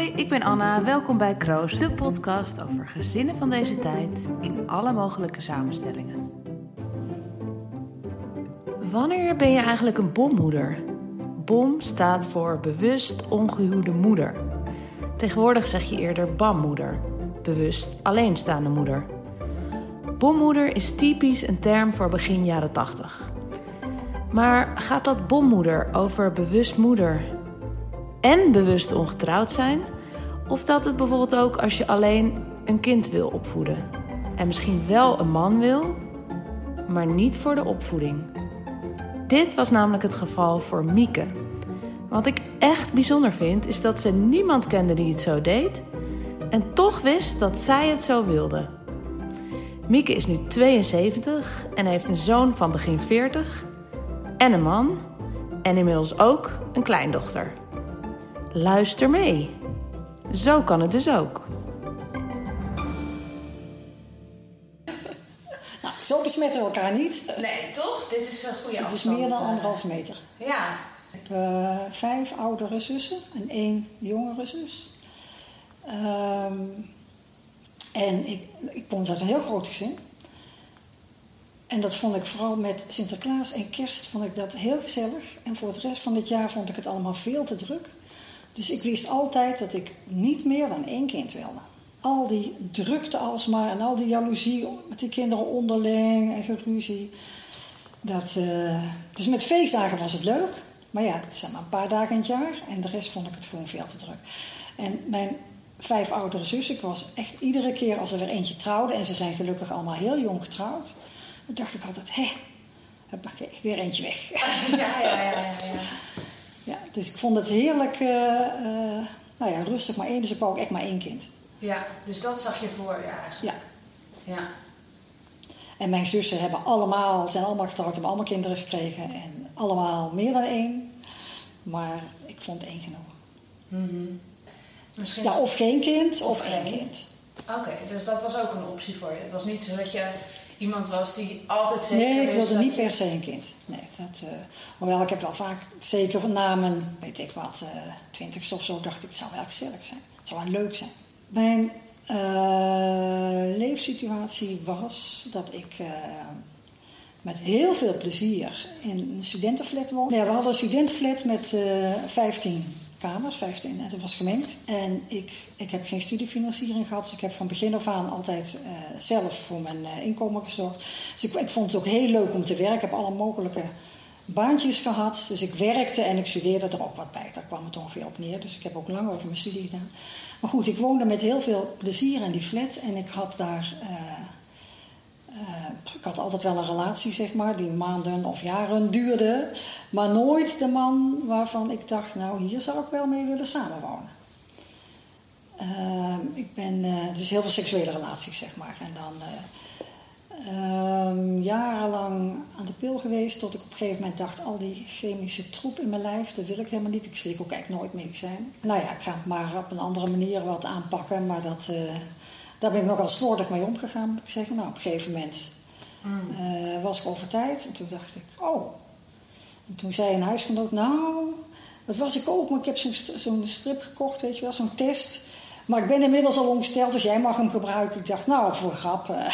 Ik ben Anna. Welkom bij Kroos, de podcast over gezinnen van deze tijd in alle mogelijke samenstellingen. Wanneer ben je eigenlijk een bommoeder? BOM staat voor bewust ongehuwde moeder. Tegenwoordig zeg je eerder BAMmoeder, bewust alleenstaande moeder. Bommoeder is typisch een term voor begin jaren 80. Maar gaat dat bommoeder over bewust moeder en bewust ongetrouwd zijn? Of dat het bijvoorbeeld ook als je alleen een kind wil opvoeden en misschien wel een man wil, maar niet voor de opvoeding? Dit was namelijk het geval voor Mieke. Wat ik echt bijzonder vind, is dat ze niemand kende die het zo deed en toch wist dat zij het zo wilde. Mieke is nu 72 en heeft een zoon van begin 40 en een man en inmiddels ook een kleindochter. Luister mee. Zo kan het dus ook. Nou, zo besmetten we elkaar niet. Nee, toch? Dit is een goede Het is meer dan anderhalf meter. Ja. Ik heb eh, vijf oudere zussen en één jongere zus. Ehm, en ik, ik kom uit een heel groot gezin. En dat vond ik vooral met Sinterklaas en kerst vond ik dat heel gezellig. En voor het rest van het jaar vond ik het allemaal veel te druk. Dus ik wist altijd dat ik niet meer dan één kind wilde. Al die drukte alsmaar en al die jaloezie met die kinderen onderling en geruzie. Dat, eh, dus met feestdagen was het leuk. Maar ja, het zijn maar een paar dagen in het jaar. En de rest vond ik het gewoon veel te druk. En mijn vijf oudere zussen, ik was echt iedere keer als er weer eentje trouwde... en ze zijn gelukkig allemaal heel jong getrouwd... dan dacht ik altijd, hé, oké, weer eentje weg. Ja, ja, ja, ja. ja. Ja, dus ik vond het heerlijk, eh, eh, nou ja, rustig maar één. Dus ik wou ook echt maar één kind. Ja, dus dat zag je voor je eigenlijk. Ja. Ja. En mijn zussen hebben allemaal, zijn allemaal getrouwd, hebben allemaal kinderen gekregen. En allemaal meer dan één. Maar ik vond één genoeg. Mhm. Misschien Ja, of geen kind, of, Of één één. kind. Oké, dus dat was ook een optie voor je. Het was niet zo dat je iemand was die altijd zeker Nee, ik wilde niet je- per se een kind. Nee, dat, eh, hoewel ik heb wel vaak, zeker van na mijn, weet ik wat, twintigste of zo, dacht ik, het zou wel gezellig zijn. Het zou wel leuk zijn. Mijn eh, leefsituatie was dat ik met heel veel plezier in een studentenflat woonde. Ja, we hadden een studentenflat met eh 15 kamers, 15, en het was gemengd. En ik, ik heb geen studiefinanciering gehad, dus ik heb van begin af aan altijd eh, zelf voor mijn eh, inkomen gezorgd. Dus ik, ik vond het ook heel leuk om te werken. Ik heb alle mogelijke baantjes gehad. Dus ik werkte en ik studeerde er ook wat bij. Daar kwam het ongeveer op neer. Dus ik heb ook lang over mijn studie gedaan. Maar goed, ik woonde met heel veel plezier in die flat. En ik had daar... eh, ik had altijd wel een relatie, zeg maar, die maanden of jaren duurde. Maar nooit de man waarvan ik dacht, nou, hier zou ik wel mee willen samenwonen. Ehm, ik ben eh, dus heel veel seksuele relaties, zeg maar. En dan eh, ehm, jarenlang aan de pil geweest, tot ik op een gegeven moment dacht, al die chemische troep in mijn lijf, dat wil ik helemaal niet. Ik slik ook eigenlijk nooit medicijn. Nou ja, ik ga het maar op een andere manier wat aanpakken, maar dat, eh, daar ben ik nogal slordig mee omgegaan, ik zeggen. Nou, op een gegeven moment eh, was ik over tijd en toen dacht ik, oh. En toen zei een huisgenoot, nou, dat was ik ook, maar ik heb zo'n st- zo'n strip gekocht, weet je wel, zo'n test. Maar ik ben inmiddels al ongesteld, dus jij mag hem gebruiken. Ik dacht, nou, voor grap, eh,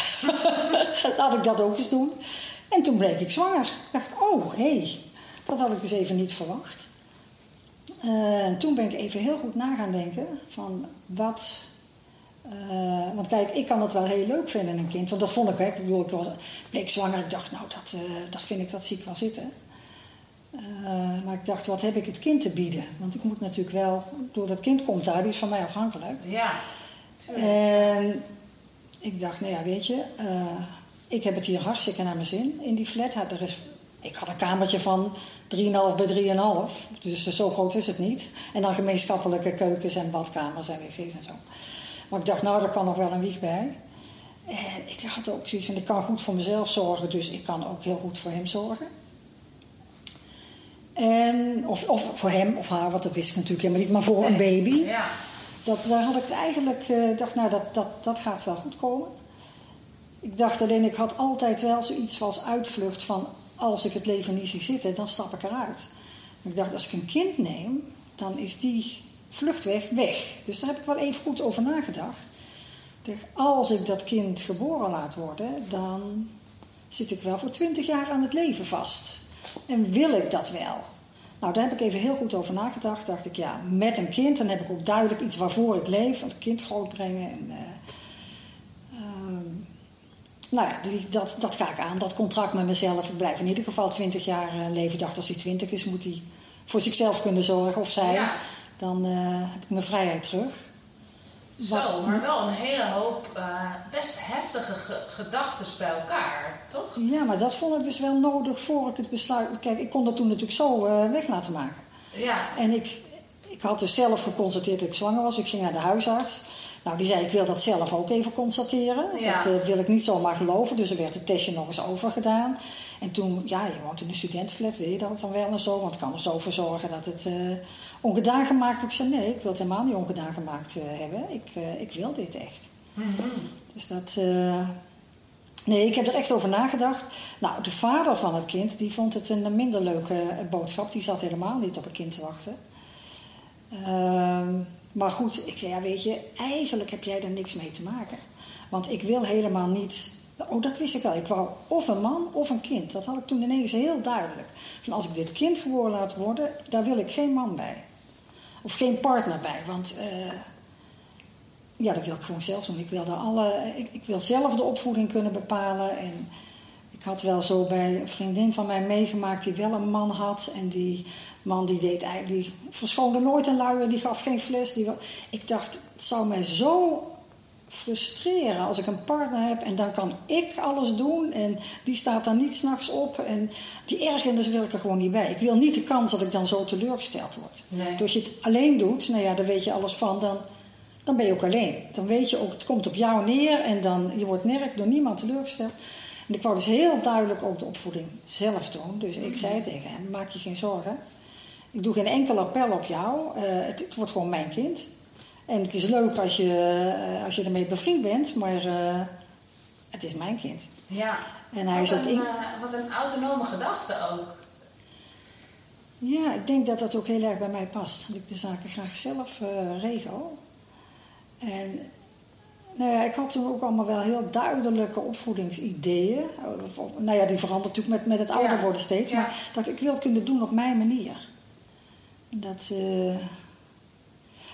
laat ik dat ook eens doen. En toen bleek ik zwanger. Ik dacht, oh, hé, hey, dat had ik dus even niet verwacht. Eh, en toen ben ik even heel goed na gaan denken van wat... eh, want kijk, ik kan het wel heel leuk vinden, een kind. Want dat vond ik, hè. Ik bedoel, ik was, bleek zwanger. Ik dacht, nou, dat, eh, dat vind ik, dat zie ik wel zitten. Eh, maar ik dacht, wat heb ik het kind te bieden? Want ik moet natuurlijk wel... Door dat kind komt daar, die is van mij afhankelijk. Ja, tuurlijk. En ik dacht, nou ja, weet je, ik heb het hier hartstikke naar mijn zin in die flat. Ja, Er is, ik had een kamertje van 3,5 bij 3,5, dus zo groot is het niet. En dan gemeenschappelijke keukens en badkamers en wc's en zo. Maar ik dacht, nou, daar kan nog wel een wieg bij. En ik had ook zoiets van, ik kan goed voor mezelf zorgen, dus ik kan ook heel goed voor hem zorgen. En, of, of voor hem of haar, want dat wist ik natuurlijk helemaal niet, maar voor een baby. Ja. Dat, daar had ik het eigenlijk, eh dacht, nou, dat, dat, dat gaat wel goed komen. Ik dacht alleen, ik had altijd wel zoiets als uitvlucht van... als ik het leven niet zie zitten, dan stap ik eruit. Ik dacht, als ik een kind neem, dan is die vluchtweg weg. Dus daar heb ik wel even goed over nagedacht. Als ik dat kind geboren laat worden, dan zit ik wel voor twintig jaar aan het leven vast. En wil ik dat wel? Nou, daar heb ik even heel goed over nagedacht. Dacht ik, ja, met een kind, dan heb ik ook duidelijk iets waarvoor ik leef. Een kind grootbrengen. En, eh, ehm, nou ja, die, dat, dat ga ik aan. Dat contract met mezelf. Ik blijf in ieder geval twintig jaar uh, leven. Dacht, als hij twintig is, moet hij voor zichzelf kunnen zorgen. Of zij. Dan eh, heb ik mijn vrijheid terug. Zo, maar wel een hele hoop uh, best heftige ge gedachten bij elkaar, toch? Ja, maar dat vond ik dus wel nodig voor ik het besluit. Kijk, ik kon dat toen natuurlijk zo uh, weg laten maken. Ja. En ik, ik had dus zelf geconstateerd dat ik zwanger was. Ik ging naar de huisarts. Nou, die zei: Ik wil dat zelf ook even constateren. Ja. Dat uh, wil ik niet zomaar geloven. Dus er werd het testje nog eens overgedaan. En toen, ja, je woont in een studentenflat, weet je dat dan wel en zo? Want ik kan er zo voor zorgen dat het ongedaan gemaakt. Ik zei: Nee, ik wil het helemaal niet ongedaan gemaakt hebben. Ik, ik wil dit echt. Mm -hmm. Dus dat. Nee, ik heb er echt over nagedacht. Nou, de vader van het kind, die vond het een minder leuke boodschap. Die zat helemaal niet op een kind te wachten. Uh, maar goed, ik zei, ja, weet je, eigenlijk heb jij er niks mee te maken. Want ik wil helemaal niet... Oh, dat wist ik wel. Ik wou of een man of een kind. Dat had ik toen ineens heel duidelijk. Van als ik dit kind geboren laat worden, daar wil ik geen man bij. Of geen partner bij. Want... Uh, ja, dat wil ik gewoon zelf doen. Ik wil, daar alle, ik, ik, wil zelf de opvoeding kunnen bepalen. En ik had wel zo bij een vriendin van mij meegemaakt die wel een man had. En die man die deed eigenlijk, die verschoonde nooit een luier, die gaf geen fles. Die, ik dacht, het zou mij zo frustreren als ik een partner heb en dan kan ik alles doen en die staat dan niet s'nachts op en die ergernis wil ik er gewoon niet bij. Ik wil niet de kans dat ik dan zo teleurgesteld word. Nee. Dus als je het alleen doet, nou ja, daar weet je alles van, dan dan ben je ook alleen. Dan weet je ook, het komt op jou neer en dan, je wordt nergens door niemand teleurgesteld. En ik wou dus heel duidelijk ook de opvoeding zelf doen. Dus ik zei tegen hem, maak je geen zorgen. Ik doe geen enkel appel op jou. Uh, het, het, wordt gewoon mijn kind. En het is leuk als je, uh, als je ermee bevriend bent, maar uh, het is mijn kind. Ja, en hij wat, is ook een, in... wat een autonome gedachte ook. Ja, ik denk dat dat ook heel erg bij mij past. Dat ik de zaken graag zelf regel. En nou ja, ik had toen ook allemaal wel heel duidelijke opvoedingsideeën. Nou ja, die verandert natuurlijk met, met het ouder worden steeds. Ja. Maar dacht, ik wil kunnen doen op mijn manier. Dat... eh,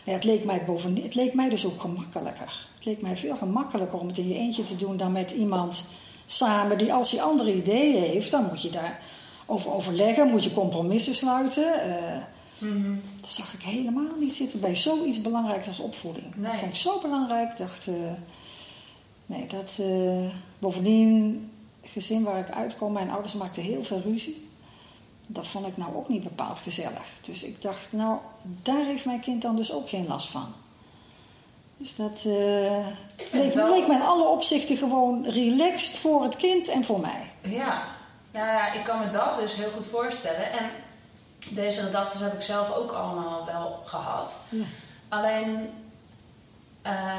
het, leek mij bovendien, het leek mij dus ook gemakkelijker. Het leek mij veel gemakkelijker om het in je eentje te doen dan met iemand samen die als hij andere ideeën heeft, dan moet je daar over overleggen, moet je compromissen sluiten. eh, Mhm. dat zag ik helemaal niet zitten bij zoiets belangrijks als opvoeding. Nee. Dat vond ik zo belangrijk. Ik dacht, eh, nee, dat. eh, bovendien, het gezin waar ik uitkom, mijn ouders maakten heel veel ruzie. Dat vond ik nou ook niet bepaald gezellig. Dus ik dacht, nou, daar heeft mijn kind dan dus ook geen last van. Dus dat eh, Ik vind leek, wel- me in alle opzichten gewoon relaxed voor het kind en voor mij. Ja, nou ja, ik kan me dat dus heel goed voorstellen. En deze gedachten heb ik zelf ook allemaal wel gehad. Ja. Alleen, eh,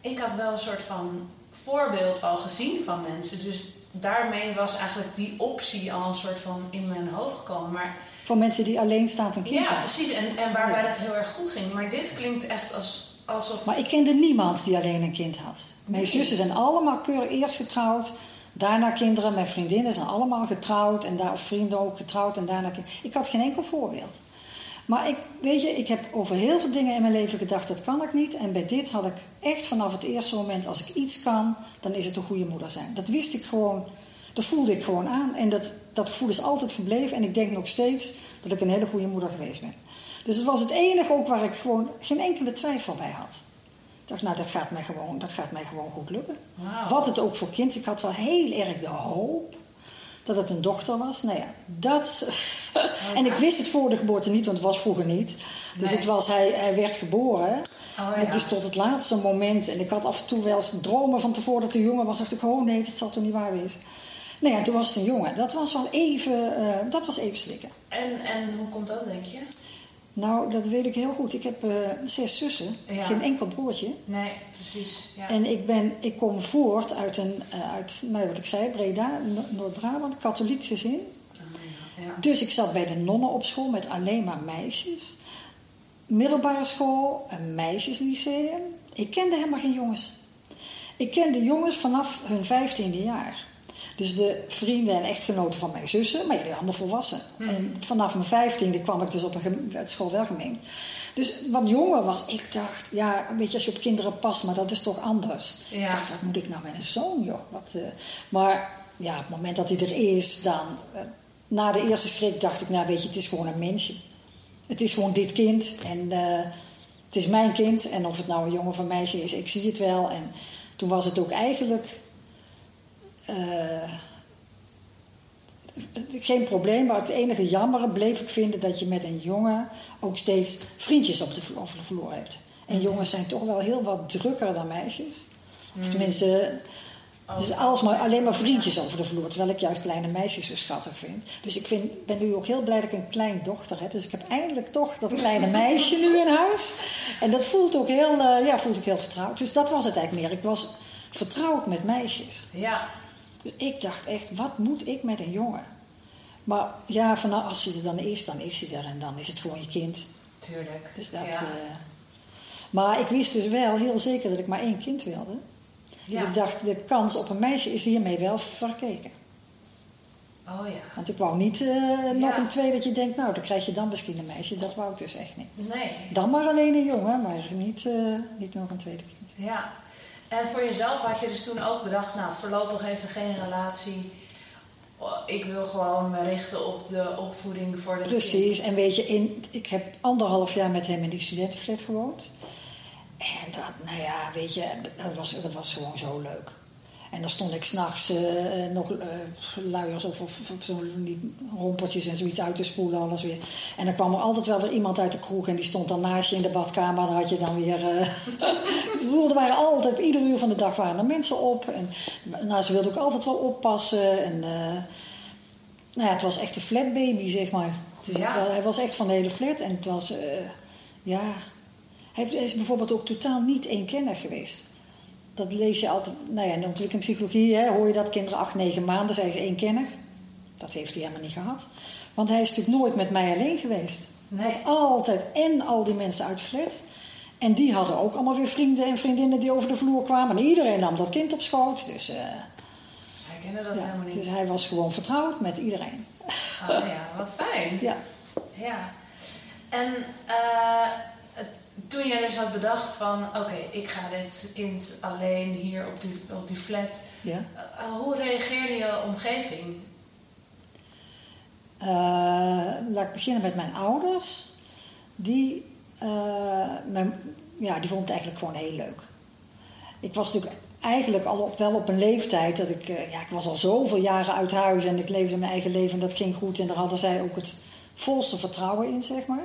ik had wel een soort van voorbeeld al gezien van mensen. Dus daarmee was eigenlijk die optie al een soort van in mijn hoofd gekomen. Maar Voor mensen die alleenstaand een kind ja, hebben. precies. En, en waarbij Ja. dat heel erg goed ging. Maar dit klinkt echt als, alsof... Maar ik kende niemand die alleen een kind had. Mijn Nee. zussen zijn allemaal keurig eerst getrouwd, daarna kinderen. Mijn vriendinnen zijn allemaal getrouwd en daar, of vrienden ook getrouwd en daarna kinderen. Ik had geen enkel voorbeeld. Maar ik, weet je, ik heb over heel veel dingen in mijn leven gedacht, dat kan ik niet. En bij dit had ik echt vanaf het eerste moment, als ik iets kan, dan is het een goede moeder zijn. Dat wist ik gewoon, dat voelde ik gewoon aan. En dat, dat gevoel is altijd gebleven. En ik denk nog steeds dat ik een hele goede moeder geweest ben. Dus het was het enige ook waar ik gewoon geen enkele twijfel bij had. Ik dacht, nou, dat gaat mij gewoon, dat gaat mij gewoon goed lukken. Wat het ook voor kind. Ik had wel heel erg de hoop dat het een dochter was. Nou ja, dat. en ik wist het voor de geboorte niet, want het was vroeger niet. Dus Nee. het was, hij, hij werd geboren. Oh, En ja. het is tot het laatste moment. En ik had af en toe wel eens dromen van tevoren dat hij jongen was. dacht ik, oh nee, dat zal toch niet waar wezen. Nou ja, toen was het een jongen. Dat was wel even, eh, dat was even slikken. En, en hoe komt dat, denk je? Nou, dat weet ik heel goed. Ik heb eh, zes zussen, Ja. geen enkel broertje. Nee, precies. Ja. En ik, ben, ik kom voort uit een, eh, uit, nou wat ik zei, Breda, No- Noord-Brabant, katholiek gezin. Oh, ja. Ja. Dus ik zat bij de nonnen op school met alleen maar meisjes. middelbare school, een meisjeslyceum. Ik kende helemaal geen jongens. Ik kende jongens vanaf hun vijftiende jaar. Dus de vrienden en echtgenoten van mijn zussen, maar jullie allemaal volwassen. Hm. En vanaf mijn vijftiende kwam ik dus op een gem- het schoolwelgemeen. Dus wat jonger was, ik dacht, ja, weet je, als je op kinderen past, maar dat is toch anders. Ja. Ik dacht, wat moet ik nou met een zoon, joh? Wat, eh, maar ja, op het moment dat hij er is, dan, eh, na de eerste schrik dacht ik, nou weet je, het is gewoon een mensje. Het is gewoon dit kind en eh, het is mijn kind. En of het nou een jongen of een meisje is, ik zie het wel. En toen was het ook eigenlijk geen probleem. Maar het enige jammere bleef ik vinden dat je met een jongen ook steeds vriendjes op de, vlo- over de vloer hebt. En jongens zijn toch wel heel wat drukker dan meisjes. Of tenminste, dus alles maar, alleen maar vriendjes over de vloer. Terwijl ik juist kleine meisjes zo schattig vind. Dus ik vind, ben nu ook heel blij dat ik een kleindochter heb. Dus ik heb eindelijk toch dat kleine meisje nu in huis. En dat voelt ook heel, eh, ja, voelt ook heel vertrouwd. Dus dat was het eigenlijk meer. Ik was vertrouwd met meisjes. Ja. Dus ik dacht echt, wat moet ik met een jongen? Maar ja, van, nou, als hij er dan is, dan is hij er. En dan is het gewoon je kind. Tuurlijk. Dus dat, ja. eh, maar ik wist dus wel heel zeker dat ik maar één kind wilde. Dus Ja. ik dacht, de kans op een meisje is hiermee wel verkeken. Oh ja. Want ik wou niet eh, nog Ja. een twee dat je denkt, nou, dan krijg je dan misschien een meisje. Dat wou ik dus echt niet. Nee. Dan maar alleen een jongen, maar niet, eh, niet nog een tweede kind. Ja. En voor jezelf had je dus toen ook bedacht, nou, voorlopig even geen relatie. Ik wil gewoon me richten op de opvoeding voor de Precies, en weet je, in, ik heb anderhalf jaar met hem in die studentenflat gewoond. En dat, nou ja, weet je, dat was, dat was gewoon zo leuk. En dan stond ik s'nachts eh nog eh, luiers of, of, of zo'n rompeltjes en zoiets uit te spoelen, alles weer. En dan kwam er altijd wel weer iemand uit de kroeg en die stond dan naast je in de badkamer. Dan had je dan weer. bedoel, er waren altijd, op ieder uur van de dag waren er mensen op. En nou, ze wilden ook altijd wel oppassen. En nou ja, het was echt een flatbaby, zeg maar. Dus Ja. hij was echt van de hele flat. En het was, ja... Hij is bijvoorbeeld ook totaal niet eenkennig geweest. Dat lees je altijd... Nou ja, in de ontwikkelingspsychologie hè, hoor je dat kinderen acht, negen maanden zijn ze eenkennig. Dat heeft hij helemaal niet gehad. Want hij is natuurlijk nooit met mij alleen geweest. Nee. Hij had altijd en al die mensen uit flat. En die hadden ook allemaal weer vrienden en vriendinnen die over de vloer kwamen. En iedereen nam dat kind op schoot. Dus, eh, Hij kende dat ja, helemaal niet. dus hij was gewoon vertrouwd met iedereen. Oh ja, wat fijn. Ja. Ja. En eh, het- toen jij dus had bedacht van, oké, ik ga dit kind alleen hier op die, op die flat. Ja. eh, hoe reageerde je omgeving? Eh, laat ik beginnen met mijn ouders. Die, eh, mijn, ja, die vonden het eigenlijk gewoon heel leuk. Ik was natuurlijk eigenlijk al op, wel op een leeftijd dat ik... eh, ja, ik was al zoveel jaren uit huis en ik leefde mijn eigen leven en dat ging goed. En daar hadden zij ook het volste vertrouwen in, zeg maar.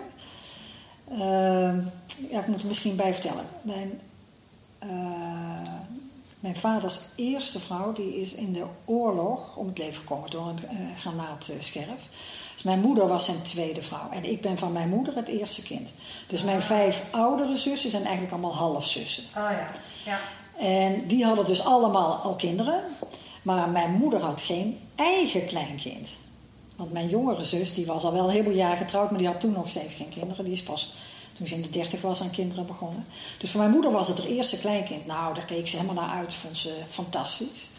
Eh, ja, ik moet er misschien bij vertellen. Mijn, eh, mijn vaders eerste vrouw die is in de oorlog om het leven gekomen door een eh, granaatscherf. Dus mijn moeder was zijn tweede vrouw. En ik ben van mijn moeder het eerste kind. Dus mijn vijf oudere zussen zijn eigenlijk allemaal halfzussen. Oh ja, ja. En die hadden dus allemaal al kinderen. Maar mijn moeder had geen eigen kleinkind. Want mijn jongere zus, die was al wel een heleboel jaar getrouwd, maar die had toen nog steeds geen kinderen. Die is pas toen ze in de dertig was aan kinderen begonnen. Dus voor mijn moeder was het haar eerste kleinkind. Nou, daar keek ze helemaal naar uit, vond ze fantastisch.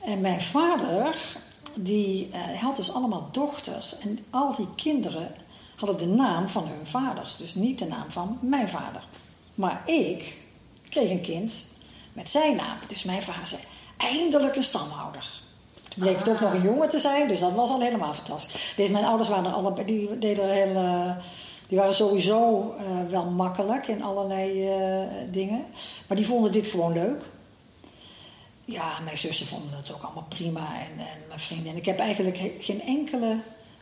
En mijn vader, die eh, had dus allemaal dochters. En al die kinderen hadden de naam van hun vaders. Dus niet de naam van mijn vader. Maar ik kreeg een kind met zijn naam. Dus mijn vader zei, eindelijk een stamhouder. Toen bleek het ook nog een jongen te zijn, dus dat was al helemaal fantastisch. Dus mijn ouders waren er allebei, die deden er heel... eh, die waren sowieso eh, wel makkelijk in allerlei eh, dingen. Maar die vonden dit gewoon leuk. Ja, mijn zussen vonden het ook allemaal prima. En, en mijn vrienden. En ik heb eigenlijk geen enkele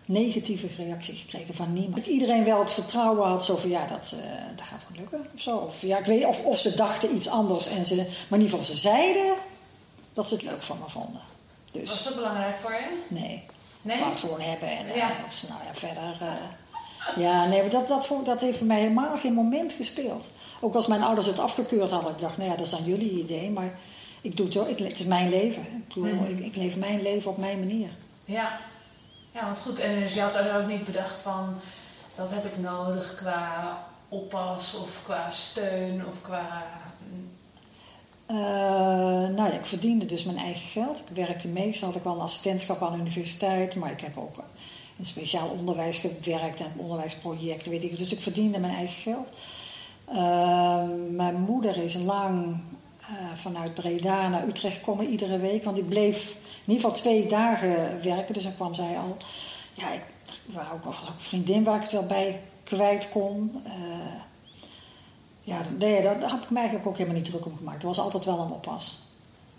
negatieve reactie gekregen van niemand. Iedereen wel het vertrouwen had, zo van ja, dat, eh, dat gaat wel lukken. Of, zo. Of, ja, ik weet, of, of ze dachten iets anders. En ze, maar in ieder geval, ze zeiden dat ze het leuk van me vonden. Dus Was dat belangrijk voor je? nee, Nee? ik het gewoon hebben. En Ja. dat nou ja, verder... ja, nee, maar dat, dat, vond- dat heeft voor mij helemaal geen moment gespeeld. Ook als mijn ouders het afgekeurd hadden. Ik dacht, nou ja, dat is aan jullie idee. Maar ik doe het. Ik, het is mijn leven. Ik, Mhm. ik, ik leef mijn leven op mijn manier. Ja. Ja, want goed. En dus je had er ook niet bedacht van, dat heb ik nodig qua oppas of qua steun of qua... Uh, nou ja, ik verdiende dus mijn eigen geld. Ik werkte meestal, had ik wel een assistentschap aan de universiteit, maar ik heb ook in speciaal onderwijs gewerkt en onderwijsprojecten, weet ik. Dus ik verdiende mijn eigen geld. Uh, mijn moeder is lang uh, vanuit Breda naar Utrecht gekomen iedere week, want ik bleef in ieder geval twee dagen werken. Dus dan kwam zij al. Ja, ik was ook, was ook een vriendin waar ik het wel bij kwijt kon. Uh, ja, nee, daar heb ik me eigenlijk ook helemaal niet druk om gemaakt. Er was altijd wel een oppas.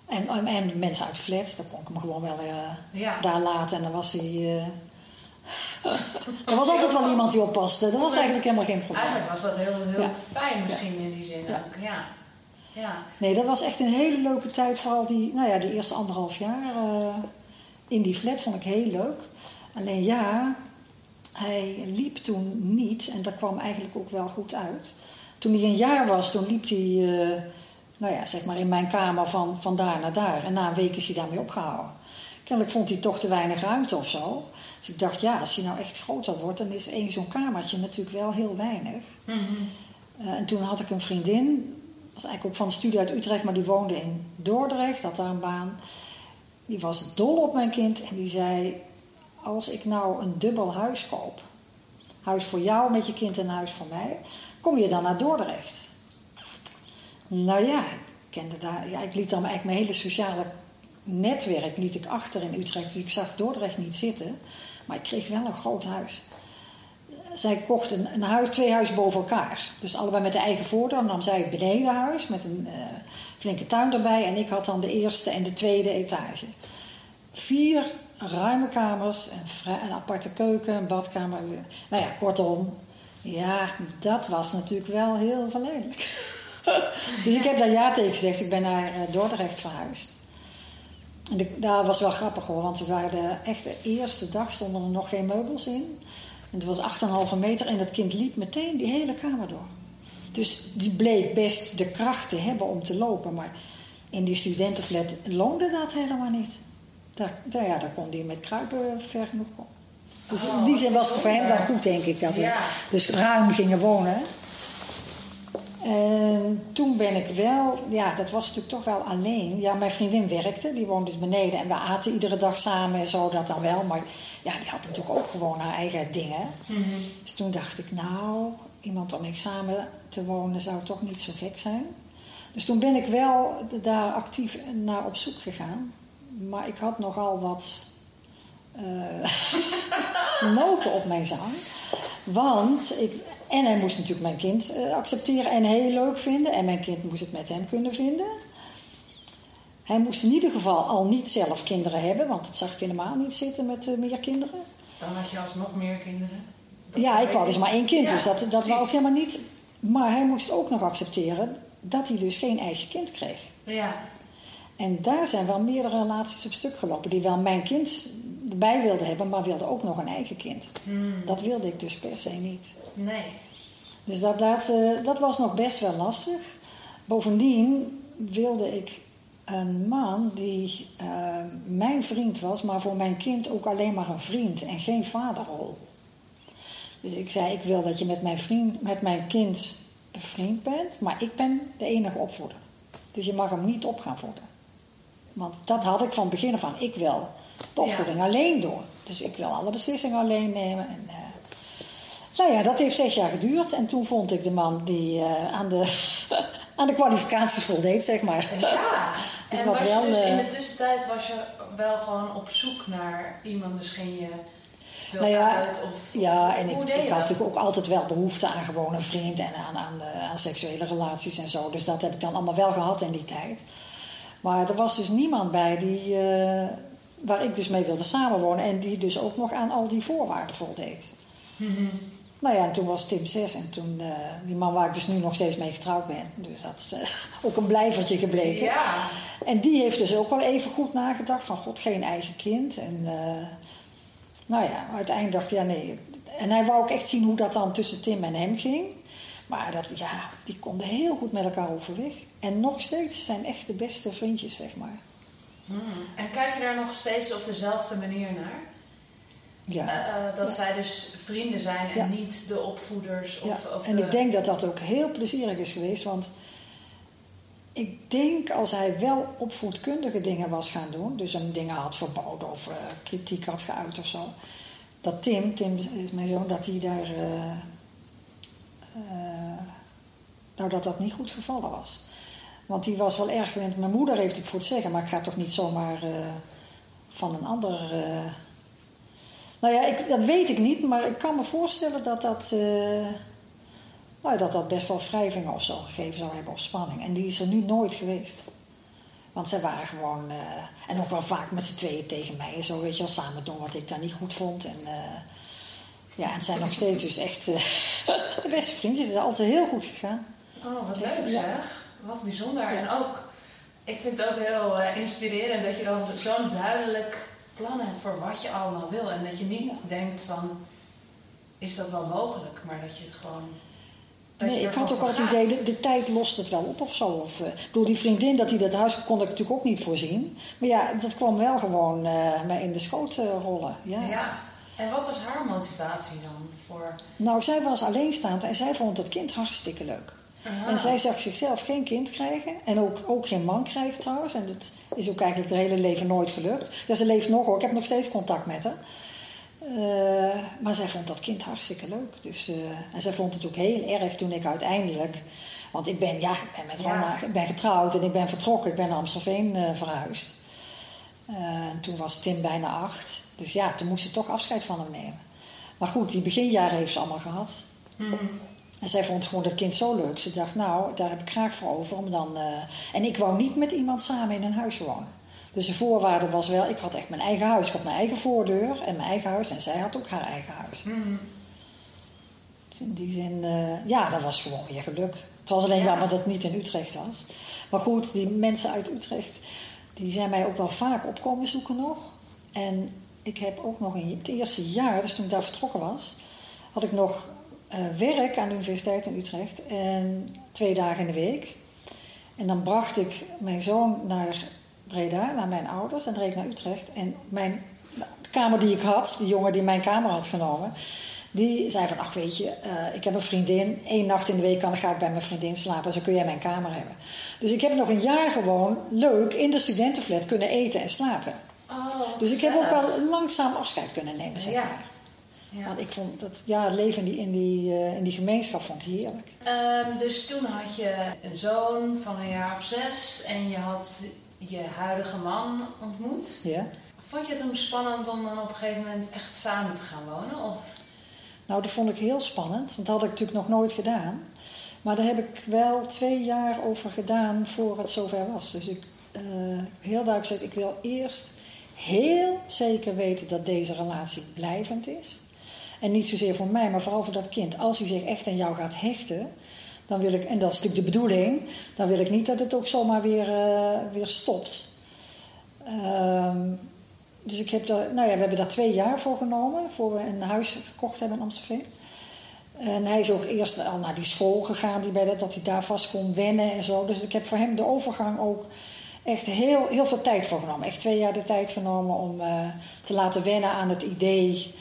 En, en, en mensen uit flats, daar kon ik hem gewoon wel uh, ja. daar laten. En dan was hij... Er was altijd wel iemand die oppaste. Dat was eigenlijk helemaal geen probleem. Eigenlijk was dat heel, heel ja. fijn misschien in die zin ook. Ja. Ja. Nee, dat was echt een hele leuke tijd. Vooral die, nou ja, die eerste anderhalf jaar in die flat vond ik heel leuk. Alleen ja, hij liep toen niet. En dat kwam eigenlijk ook wel goed uit. Toen hij een jaar was, toen liep hij, uh, nou ja, zeg maar in mijn kamer van, van daar naar daar. En na een week is hij daarmee opgehouden. Kennelijk vond hij toch te weinig ruimte of zo. Dus ik dacht, ja, als hij nou echt groter wordt, dan is één zo'n kamertje natuurlijk wel heel weinig. Mm -hmm. uh, en toen had ik een vriendin, was eigenlijk ook van de studie uit Utrecht, maar die woonde in Dordrecht, had daar een baan. Die was dol op mijn kind en die zei: Als ik nou een dubbel huis koop, huis voor jou met je kind en huis voor mij, kom je dan naar Dordrecht? Nou ja, ik kende daar, ja, ik liet dan eigenlijk mijn hele sociale netwerk liet ik achter in Utrecht, dus ik zag Dordrecht niet zitten, maar ik kreeg wel een groot huis. Zij kocht een, een huis, twee huizen boven elkaar. Dus allebei met de eigen voordeur. Dan nam zij het benedenhuis met een uh, flinke tuin erbij. En ik had dan de eerste en de tweede etage. Vier ruime kamers, een, een aparte keuken, een badkamer. Nou ja, kortom. Ja, dat was natuurlijk wel heel verleidelijk. dus ik heb daar ja tegen gezegd. Ik ben naar uh, Dordrecht verhuisd. En de, daar was wel grappig hoor, want we waren de, echt de eerste dag stonden er nog geen meubels in. En het was 8,5 meter en dat kind liep meteen die hele kamer door. Dus die bleek best de kracht te hebben om te lopen. Maar in die studentenflat loonde dat helemaal niet. Daar, daar, ja, daar kon hij met kruipen ver genoeg komen. Dus in die zin was het voor hem wel goed, denk ik. Dat we dus ruim gingen wonen. En toen ben ik wel, ja, dat was natuurlijk toch wel alleen. Ja, mijn vriendin werkte, die woonde dus beneden. En we aten iedere dag samen en zo, dat dan wel. Maar ja, die had natuurlijk ook gewoon haar eigen dingen. Mm -hmm. Dus toen dacht ik, nou, iemand om mee samen te wonen zou toch niet zo gek zijn. Dus toen ben ik wel daar actief naar op zoek gegaan. Maar ik had nogal wat uh, noten op mijn zang. Want ik, en hij moest natuurlijk mijn kind uh, accepteren en heel leuk vinden. En mijn kind moest het met hem kunnen vinden. Hij moest in ieder geval al niet zelf kinderen hebben, want dat zag ik helemaal niet zitten met uh, meer kinderen. Dan had je alsnog meer kinderen? Dat ja, ik wou dus maar één kind, ja, dus dat, dat wou ik helemaal niet. Maar hij moest ook nog accepteren dat hij dus geen eigen kind kreeg. Ja. En daar zijn wel meerdere relaties op stuk gelopen die wel mijn kind erbij wilden hebben, maar wilden ook nog een eigen kind. Hmm. Dat wilde ik dus per se niet. Nee. Dus dat, dat, uh, dat was nog best wel lastig. Bovendien wilde ik een man die uh, mijn vriend was, maar voor mijn kind ook alleen maar een vriend en geen vaderrol. Dus ik zei: Ik wil dat je met mijn, vriend, met mijn kind bevriend bent, maar ik ben de enige opvoeder. Dus je mag hem niet op gaan voeden. Want dat had ik van begin af aan. Ik wil de opvoeding ja. alleen doen. Dus ik wil alle beslissingen alleen nemen. En, uh, nou ja, dat heeft zes jaar geduurd. En toen vond ik de man die uh, aan, de aan de kwalificaties voldeed, zeg maar. Ja, dus en was wel, je dus in de tussentijd was je wel gewoon op zoek naar iemand, dus ging je nou ja, uit? Of, ja, en ik, ik had natuurlijk ook altijd wel behoefte aan gewoon een vriend en aan, aan, de, aan seksuele relaties en zo. Dus dat heb ik dan allemaal wel gehad in die tijd. Maar er was dus niemand bij die, uh, waar ik dus mee wilde samenwonen en die dus ook nog aan al die voorwaarden voldeed. Mm -hmm. Nou ja, en toen was Tim 6 en toen uh, die man waar ik dus nu nog steeds mee getrouwd ben. Dus dat is uh, ook een blijvertje gebleken. Ja. En die heeft dus ook wel even goed nagedacht van god, geen eigen kind. En uh, nou ja, uiteindelijk dacht hij ja nee. En hij wou ook echt zien hoe dat dan tussen Tim en hem ging. Maar dat, ja, die konden heel goed met elkaar overweg. En nog steeds zijn echt de beste vriendjes, zeg maar. Hmm. En kijk je daar nog steeds op dezelfde manier naar? Ja. Eh, eh, dat Ja. zij dus vrienden zijn en Ja. niet de opvoeders. Of, Ja, of en de- ik denk dat dat ook heel plezierig is geweest, want ik denk als hij wel opvoedkundige dingen was gaan doen, dus hem dingen had verboden of eh, kritiek had geuit of zo, dat Tim, Tim is mijn zoon, dat hij daar, nou dat dat niet goed gevallen was. Want die was wel erg gewend. Mijn moeder heeft het voor het zeggen, maar ik ga toch niet zomaar eh, van een ander. eh, nou ja, ik, dat weet ik niet, maar ik kan me voorstellen dat dat, eh, nou, dat dat best wel wrijvingen of zo gegeven zou hebben of spanning. En die is er nu nooit geweest. Want zij waren gewoon, en ook wel vaak met z'n tweeën tegen mij en zo, weet je wel, samen doen wat ik daar niet goed vond. En, ja, en zijn nog steeds dus echt de beste vriendjes. Het is altijd heel goed gegaan. Oh, wat leuk Ja. Wat bijzonder. Ja. En ook, ik vind het ook heel eh, inspirerend dat je dan zo'n duidelijk plan hebt voor wat je allemaal wil. En dat je niet denkt van, is dat wel mogelijk? Maar dat je het gewoon... Nee, ik had ook altijd het idee, de, de tijd lost het wel op of zo. Of, eh, door die vriendin dat hij dat huis kon ik natuurlijk ook niet voorzien. Maar ja, dat kwam wel gewoon eh, mij in de schoot rollen. Ja. Ja. En wat was haar motivatie dan voor... Nou, zij was alleenstaand en zij vond het kind hartstikke leuk. Aha. En zij zag zichzelf geen kind krijgen. En ook, ook geen man krijgen trouwens. En dat is ook eigenlijk het hele leven nooit gelukt. Ja, ze leeft nog hoor. Ik heb nog steeds contact met haar. Eh, maar zij vond dat kind hartstikke leuk. Dus, eh, en zij vond het ook heel erg toen ik uiteindelijk... Want ik ben, ja, ik ben met Ja. Roma, ik ben getrouwd en ik ben vertrokken. Ik ben naar Amstelveen eh, verhuisd. En toen was Tim bijna acht. Dus ja, toen moest ze toch afscheid van hem nemen. Maar goed, die beginjaren heeft ze allemaal gehad. Hmm. En zij vond gewoon dat kind zo leuk. Ze dacht, nou, daar heb ik graag voor over. Om dan, eh, En ik wou niet met iemand samen in een huis wonen. Dus de voorwaarde was wel, ik had echt mijn eigen huis. Ik had mijn eigen voordeur en mijn eigen huis. En zij had ook haar eigen huis. Hmm. Dus in die zin, eh, ja, dat was gewoon weer geluk. Het was alleen Ja. jammer dat het niet in Utrecht was. Maar goed, die mensen uit Utrecht, die zijn mij ook wel vaak opkomen zoeken nog. En ik heb ook nog in het eerste jaar, dus toen ik daar vertrokken was, had ik nog werk aan de Universiteit in Utrecht. En twee dagen in de week. En dan bracht ik mijn zoon naar Breda, naar mijn ouders, en reed naar Utrecht. En mijn de kamer die ik had, die jongen die mijn kamer had genomen, die zei van, ach weet je, eh, ik heb een vriendin. Eén nacht in de week kan, ga ik bij mijn vriendin slapen. Zo kun jij mijn kamer hebben. Dus ik heb nog een jaar gewoon leuk in de studentenflat kunnen eten en slapen. Oh, Dus ik heb ook wel langzaam afscheid kunnen nemen, zeg maar. Ja. Want ik vond dat, ja, het leven in die, in die, eh, in die gemeenschap vond ik heerlijk. Ehm, dus toen had je een zoon van een jaar of zes en je had je huidige man ontmoet. Ja. Vond je het toen spannend om dan op een gegeven moment echt samen te gaan wonen? Of? Nou, dat vond ik heel spannend, want dat had ik natuurlijk nog nooit gedaan. Maar daar heb ik wel twee jaar over gedaan voor het zover was. Dus ik eh, heel duidelijk zeg, ik wil eerst heel zeker weten dat deze relatie blijvend is. En niet zozeer voor mij, maar vooral voor dat kind. Als hij zich echt aan jou gaat hechten, dan wil ik, en dat is natuurlijk de bedoeling, dan wil ik niet dat het ook zomaar weer, eh, weer stopt. Ehm, dus ik heb daar, nou ja, we hebben daar twee jaar voor genomen, voor we een huis gekocht hebben in Amstelveen. En hij is ook eerst al naar die school gegaan, die bij dat, dat hij daar vast kon wennen en zo. Dus ik heb voor hem de overgang ook echt heel, heel veel tijd voor genomen. Echt twee jaar de tijd genomen om eh, te laten wennen aan het idee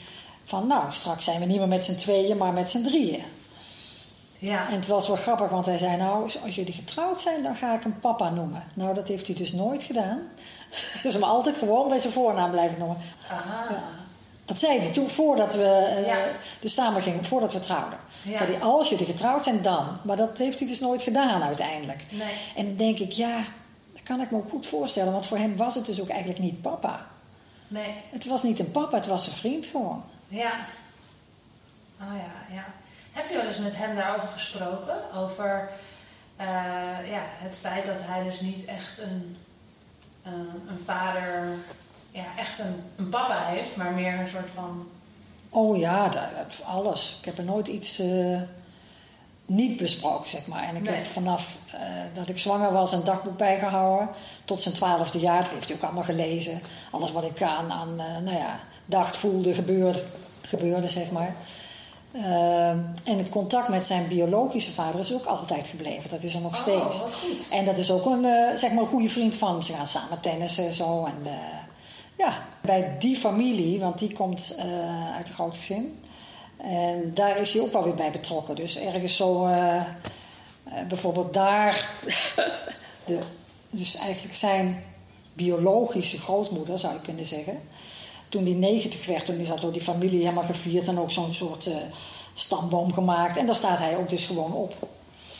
van... nou, straks zijn we niet meer met z'n tweeën, maar met z'n drieën. Ja. En het was wel grappig, want hij zei... nou, als jullie getrouwd zijn, dan ga ik hem papa noemen. Nou, dat heeft hij dus nooit gedaan. Dus hem altijd gewoon bij zijn voornaam blijven noemen. Aha. Ja. Dat zei hij toen, voordat we Ja. dus samen gingen, voordat we trouwden. Ja. Zei hij, als jullie getrouwd zijn, dan. Maar dat heeft hij dus nooit gedaan uiteindelijk. Nee. En dan denk ik, ja, dat kan ik me ook goed voorstellen. Want voor hem was het dus ook eigenlijk niet papa. Nee. Het was niet een papa, het was een vriend gewoon. Ja. Oh ja, ja. Heb je wel eens met hem daarover gesproken? Over eh, ja, het feit dat hij dus niet echt een, eh, een vader, ja, echt een, een papa heeft, maar meer een soort van. Oh ja, dat, alles. Ik heb er nooit iets eh, niet besproken, zeg maar. En ik Nee. heb vanaf dat ik zwanger was een dagboek bijgehouden. Tot zijn twaalfde jaar. Dat heeft hij ook allemaal gelezen. Alles wat ik aan, aan nou ja, dacht, voelde, gebeurde, gebeurde zeg maar. Ehm, en het contact met zijn biologische vader is ook altijd gebleven. Dat is er nog Oh, steeds. En dat is ook een, eh, zeg maar een goede vriend van hem. Ze gaan samen tennissen en zo. En, eh, Ja, bij die familie, want die komt uh, uit een groot gezin. En daar is hij ook wel weer bij betrokken. Dus ergens zo, bijvoorbeeld daar, de, dus eigenlijk zijn biologische grootmoeder zou je kunnen zeggen. Toen die 90 werd, toen is dat door die familie helemaal gevierd en ook zo'n soort uh, stamboom gemaakt. En daar staat hij ook dus gewoon op.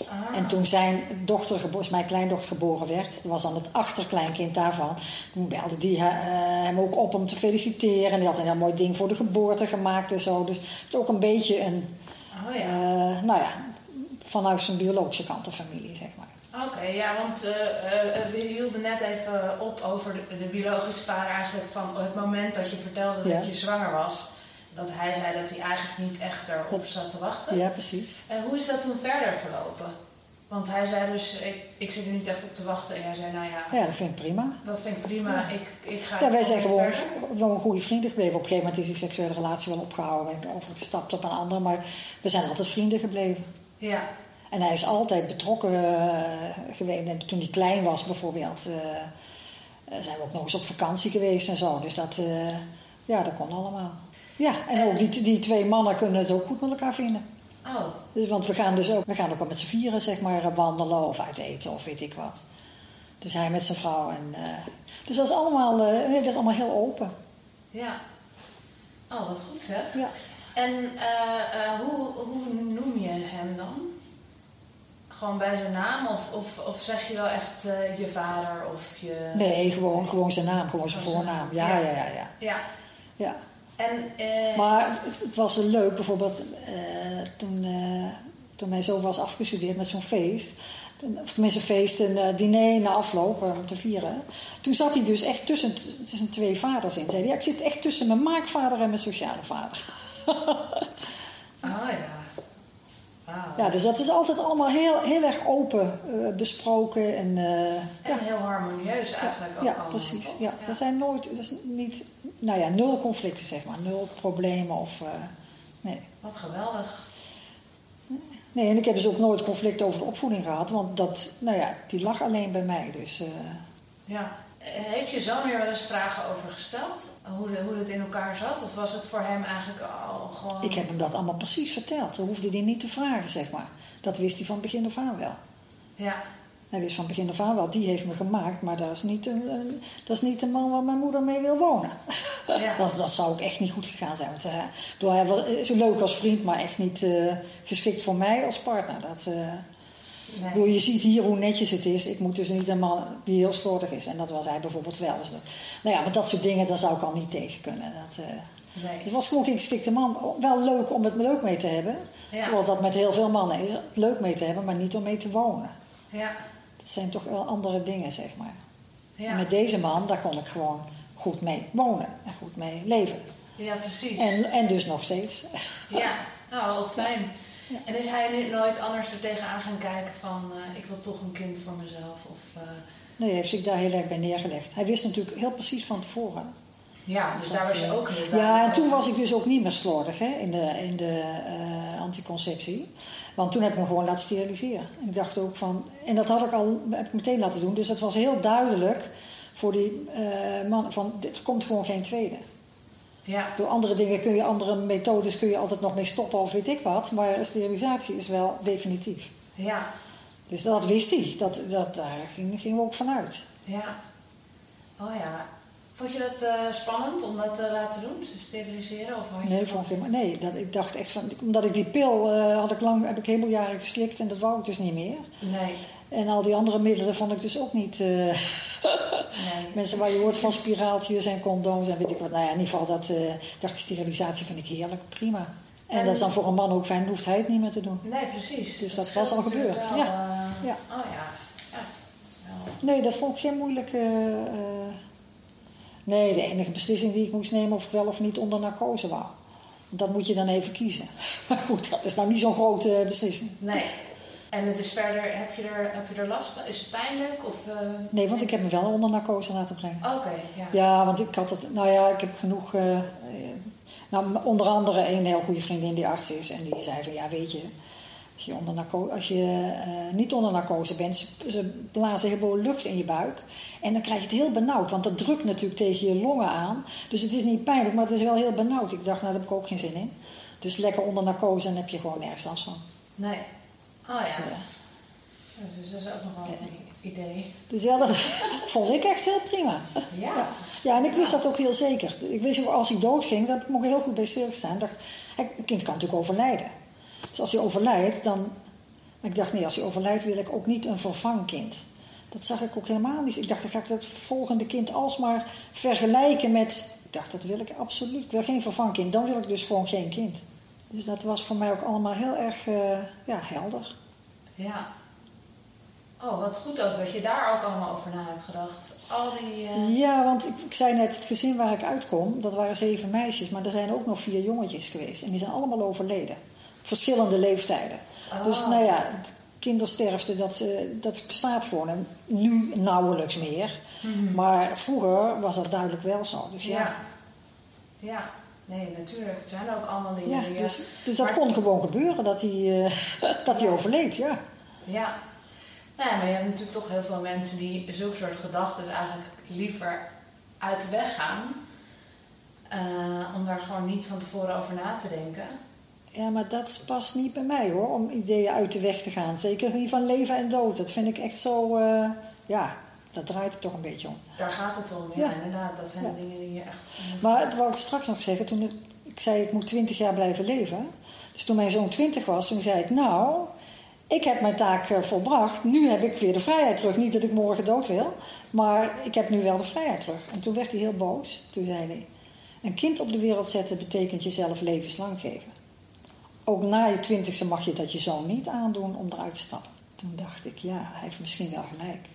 Ah. En toen zijn dochter, mijn kleindochter geboren werd, was dan het achterkleinkind daarvan. Toen belde die uh, hem ook op om te feliciteren. En die had een heel mooi ding voor de geboorte gemaakt en zo. Dus het is ook een beetje een, oh, ja. uh, nou ja, vanuit zijn biologische kant de familie, zeg maar. Oké, ja, want uh, uh, we hielden net even op over de, de, biologische vader eigenlijk van het moment dat je vertelde dat je zwanger was. Dat hij zei dat hij eigenlijk niet echt erop zat te wachten. Ja, precies. En hoe is dat toen verder verlopen? Want hij zei dus, ik, ik zit er niet echt op te wachten. En jij zei, nou ja... Ja, dat vind ik prima. Dat vind ik prima. Ik, ik ga ja, wij zijn gewoon, gewoon goede vrienden gebleven. Op een gegeven moment is die seksuele relatie wel opgehouden. Ben ik overgestapt op een ander. Maar we zijn altijd vrienden gebleven. Ja. En hij is altijd betrokken uh, geweest. En toen hij klein was bijvoorbeeld, uh, zijn we ook nog eens op vakantie geweest en zo. Dus dat, ja, dat kon allemaal. Ja, en ook die, die twee mannen kunnen het ook goed met elkaar vinden. Oh. Dus, want we gaan dus ook, we gaan ook al met z'n vieren zeg maar wandelen of uit eten of weet ik wat. Dus hij met zijn vrouw. En, dus dat is, allemaal, nee, dat is allemaal heel open. Ja. Oh, wat goed zeg. Ja. En hoe, hoe noem je hem dan? Gewoon bij zijn naam? Of, of, of zeg je wel echt uh, je vader of je... Nee, gewoon, gewoon zijn naam, gewoon zijn voornaam. Ja, ja, ja. ja, ja. ja. ja. En, uh... Maar het, het, was leuk, bijvoorbeeld uh, toen, toen mijn zoon was afgestudeerd met zo'n feest. Of tenminste een feest, een diner na afloop om te vieren. Toen zat hij dus echt tussen, tussen twee vaders in. Zei hij, ja, ik zit echt tussen mijn maakvader en mijn sociale vader. Ja. Dus dat is altijd allemaal heel, heel erg open uh, besproken. En, uh, en ja. heel harmonieus eigenlijk ja, ook Ja, allemaal. precies. Ja. ja. Er zijn nooit, is niet, nou ja, nul conflicten zeg maar. Nul problemen of, uh, nee. Wat geweldig. Nee, en ik heb dus ook nooit conflict over de opvoeding gehad. Want dat, nou ja, die lag alleen bij mij. Dus, ja. Heeft je zoon er wel eens vragen over gesteld? Hoe, de, hoe het in elkaar zat? Of was het voor hem eigenlijk al gewoon... Ik heb hem dat allemaal precies verteld. Dan hoefde hij niet te vragen, zeg maar. Dat wist hij van begin af aan wel. Ja. Hij wist van begin af aan wel, die heeft me gemaakt, maar dat is niet een, dat is niet de man waar mijn moeder mee wil wonen. Ja. dat, dat zou ook echt niet goed gegaan zijn. Want, uh, hij was zo leuk als vriend, maar echt niet uh, geschikt voor mij als partner. Dat, uh, Nee. Je ziet hier hoe netjes het is. Ik moet dus niet een man die heel slordig is. En dat was hij bijvoorbeeld wel. Dus dat, nou ja, maar dat soort dingen, daar zou ik al niet tegen kunnen. Dat, uh, nee. Het was gewoon geen geschikte man. Wel leuk om het leuk mee te hebben. Ja. Zoals dat met heel veel mannen is. Leuk mee te hebben, maar niet om mee te wonen. Ja. Dat zijn toch wel andere dingen, zeg maar. Ja. En met deze man, daar kon ik gewoon goed mee wonen. En goed mee leven. Ja, precies. En, en dus nog steeds. Ja, nou, ook fijn. Ja. En is hij nu nooit anders er tegenaan gaan kijken van uh, ik wil toch een kind voor mezelf? Of, uh... Nee, hij heeft zich daar heel erg bij neergelegd. Hij wist natuurlijk heel precies van tevoren. Ja, dus dat, daar was je ook niet Ja, en toen was ik dus ook niet meer slordig hè, in de, in de uh, anticonceptie. Want toen heb ik me gewoon laten steriliseren. En ik dacht ook van, en dat had ik al heb ik meteen laten doen. Dus het was heel duidelijk voor die man van, er komt gewoon geen tweede. Ja. Door andere dingen kun je, andere methodes kun je altijd nog mee stoppen of weet ik wat. Maar sterilisatie is wel definitief. Ja. Dus dat wist hij. Dat, dat, daar gingen ging we ook vanuit. Ja. Oh ja. Vond je dat uh, spannend om dat te laten doen, te steriliseren? Of had nee, vond ik, nee dat, ik dacht echt van, omdat ik die pil uh, had ik lang, heb ik helemaal jaren geslikt en dat wou ik dus niet meer. Nee. En al die andere middelen vond ik dus ook niet. Uh, nee. Mensen waar je hoort van spiraaltjes en condooms en weet ik wat. Nou ja, in ieder geval, dat, uh, dacht sterilisatie vind ik heerlijk, prima. En, en, dat is dan voor een man ook fijn, hoeft hij het niet meer te doen. Nee, precies. Dus dat, dat was al gebeurd. Wel, ja. Uh, ja. Oh ja. ja wel... Nee, dat vond ik geen moeilijke. nee, de enige beslissing die ik moest nemen of ik wel of niet onder narcose wou. Dat moet je dan even kiezen. Maar goed, dat is nou niet zo'n grote beslissing. Nee. En het is verder, heb je er, heb je er last van? Is het pijnlijk? Of, uh... Nee, want ik heb me wel onder narcose laten brengen. Oké, okay, ja. Ja, want ik had het, nou ja, ik heb genoeg. Uh, nou, onder andere een heel goede vriendin die arts is. En die zei van ja, weet je, Als je, onder narco als je eh, niet onder narcose bent, ze, ze blazen heel veel lucht in je buik. En dan krijg je het heel benauwd, want dat drukt natuurlijk tegen je longen aan. Dus het is niet pijnlijk, maar het is wel heel benauwd. Ik dacht, nou daar heb ik ook geen zin in. Dus lekker onder narcose en heb je gewoon nergens last van. Nee. Oh Dus, ja. eh, Dus dat is ook nog wel een idee. dus ja, dat vond ik echt heel prima. Ja. Ja, en ik wist dat ook heel zeker. Ik wist ook, als hij doodging, daar heb ik heel goed bij stilgestaan. Ik dacht, een kind kan natuurlijk overlijden. Dus als hij overlijdt, dan... Maar ik dacht, nee, als hij overlijdt wil ik ook niet een vervangkind. Dat zag ik ook helemaal niet. Ik dacht, dan ga ik dat volgende kind alsmaar vergelijken met... Ik dacht, dat wil ik absoluut. Ik wil geen vervangkind. Dan wil ik dus gewoon geen kind. Dus dat was voor mij ook allemaal heel erg eh, ja, helder. Ja. Oh, wat goed ook dat je daar ook allemaal over na hebt gedacht. Al die... eh, Ja, want ik, ik zei net, het gezin waar ik uitkom, dat waren zeven meisjes, maar er zijn ook nog vier jongetjes geweest. En die zijn allemaal overleden. Verschillende leeftijden. Oh. Dus nou ja, kindersterfte, dat, dat bestaat gewoon. En nu nauwelijks meer. Maar vroeger was dat duidelijk wel zo. Dus ja, ja. Ja. Nee, natuurlijk. Het zijn ook allemaal dingen ja, die... je- dus, dus dat Maar- kon gewoon gebeuren, dat hij, eh, dat hij overleed, ja. Ja. Nou ja, maar je hebt natuurlijk toch heel veel mensen die zulke soort gedachten eigenlijk liever uit de weg gaan. eh, om daar gewoon niet van tevoren over na te denken. Ja, maar dat past niet bij mij hoor, om ideeën uit de weg te gaan. Zeker niet van leven en dood. Dat vind ik echt zo, eh, ja, dat draait het toch een beetje om. Daar gaat het om, ja, Ja. inderdaad. Dat zijn Ja. de dingen die je echt... Maar het wou ik straks nog zeggen, toen ik, zei ik moet 20 jaar blijven leven. Dus toen mijn zoon 20 was, toen zei ik nou, ik heb mijn taak eh, volbracht. Nu heb ik weer de vrijheid terug. Niet dat ik morgen dood wil, maar ik heb nu wel de vrijheid terug. En toen werd hij heel boos. Toen zei hij, een kind op de wereld zetten betekent jezelf levenslang geven. Ook na je twintigste mag je dat je zoon niet aandoen om eruit te stappen. Toen dacht ik, ja, hij heeft misschien wel gelijk.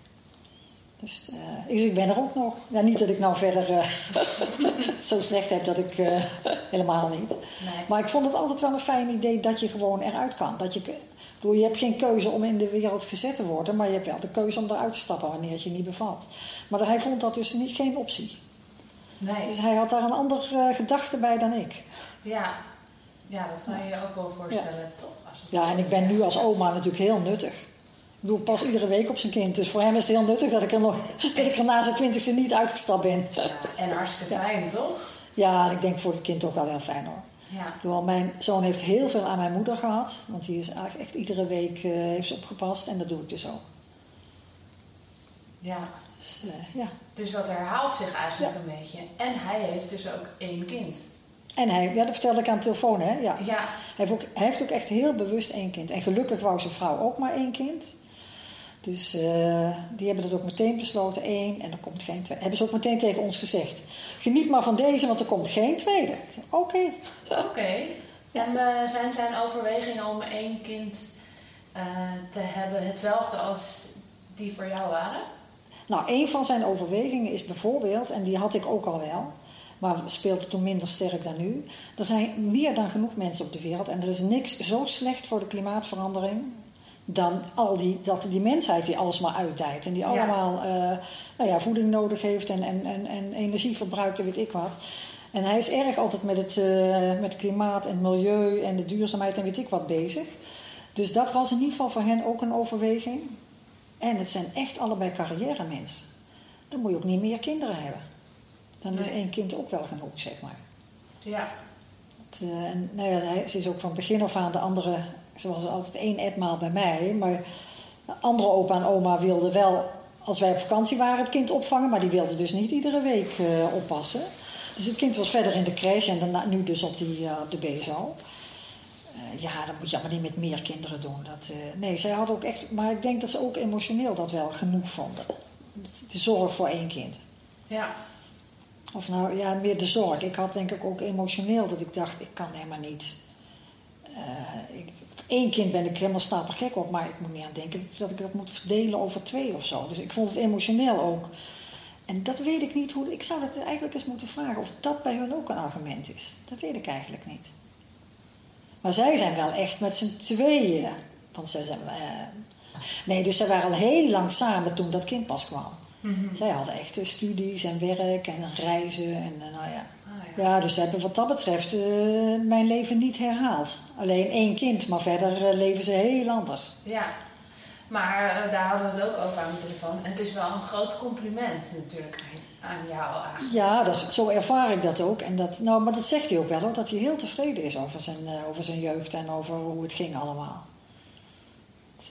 Dus eh, ik- ben er ook nog. Ja, niet dat ik nou verder eh, zo slecht heb dat ik eh, helemaal niet. Nee. Maar ik vond het altijd wel een fijn idee dat je gewoon eruit kan. Dat je, bedoel, je hebt geen keuze om in de wereld gezet te worden, maar je hebt wel de keuze om eruit te stappen wanneer het je niet bevalt. Maar hij vond dat dus niet geen optie. Nee. Dus hij had daar een andere gedachte bij dan ik. Ja. ja, dat kan je je ook wel voorstellen, toch? Als het Ja, en ik ben nu als oma natuurlijk heel nuttig. Ik doe pas iedere week op zijn kind. Dus voor hem is het heel nuttig dat ik er, nog, dat ik er na zijn twintigste niet uitgestapt ben. Ja, en hartstikke Ja. fijn, toch? Ja, ik denk voor het kind ook wel heel fijn hoor. Ja. Mijn zoon heeft heel veel aan mijn moeder gehad. Want die is eigenlijk echt iedere week eh, heeft ze opgepast. En dat doe ik dus ook. ja. Dus eh, ja. Dus dat herhaalt zich eigenlijk een beetje. En hij heeft dus ook één kind. En hij, ja, dat vertelde ik aan de telefoon hè. Ja. Ja, Hij, heeft ook, hij heeft ook echt heel bewust één kind. En gelukkig wou zijn vrouw ook maar één kind. Dus eh, die hebben dat ook meteen besloten, één en er komt geen tweede. Hebben ze ook meteen tegen ons gezegd. Geniet maar van deze, want er komt geen tweede. Ik zei, Oké. oké. En eh, zijn zijn overwegingen om één kind eh, te hebben hetzelfde als die voor jou waren? Nou, een van zijn overwegingen is bijvoorbeeld, en die had ik ook al wel, maar speelde toen minder sterk dan nu. Er zijn meer dan genoeg mensen op de wereld en er is niks zo slecht voor de klimaatverandering dan al die, dat die mensheid die alles maar uitdijt. En die Ja. allemaal eh, nou ja, voeding nodig heeft en, en, en, en energie verbruikt en weet ik wat. En hij is erg altijd met het, eh, met klimaat en milieu en de duurzaamheid en weet ik wat bezig. Dus dat was in ieder geval voor hen ook een overweging. En het zijn echt allebei carrière mensen. Dan moet je ook niet meer kinderen hebben. Dan is één kind ook wel genoeg, zeg maar. Ja. Het, eh, en, nou ja, ze is ook van begin af aan de andere... Ze was altijd één etmaal bij mij. Maar de andere opa en oma wilden wel, als wij op vakantie waren, het kind opvangen. Maar die wilden dus niet iedere week eh, oppassen. Dus het kind was verder in de crash en daarna, nu dus op, die, eh, op de BSO. Eh, ja, dat moet je allemaal niet met meer kinderen doen. Dat, nee, zij hadden ook echt... Maar ik denk dat ze ook emotioneel dat wel genoeg vonden. De zorg voor één kind. Ja. Of nou, ja, meer de zorg. Ik had denk ik ook emotioneel dat ik dacht, ik kan helemaal niet. Eh, ik, Eén kind ben ik helemaal stapelgek op, maar ik moet niet aan denken dat ik dat moet verdelen over twee of zo. Dus ik vond het emotioneel ook. En dat weet ik niet hoe. Ik zou het eigenlijk eens moeten vragen of dat bij hun ook een argument is. Dat weet ik eigenlijk niet. Maar zij zijn wel echt met z'n tweeën. Want zij zijn. eh, nee, dus zij waren al heel lang samen toen dat kind pas kwam. Mhm. Zij hadden echt eh, studies en werk en reizen en eh, nou ja. Ja, dus ze hebben wat dat betreft eh, mijn leven niet herhaald. Alleen één kind, maar verder eh, leven ze heel anders. Ja, maar eh, daar hadden we het ook over aan de telefoon. Het is wel een groot compliment natuurlijk aan, jou eigenlijk. Ja, dat is- zo ervaar ik dat ook. En dat, nou, maar dat zegt hij ook wel, hoor, dat hij heel tevreden is over zijn, over zijn jeugd en over hoe het ging allemaal. Het,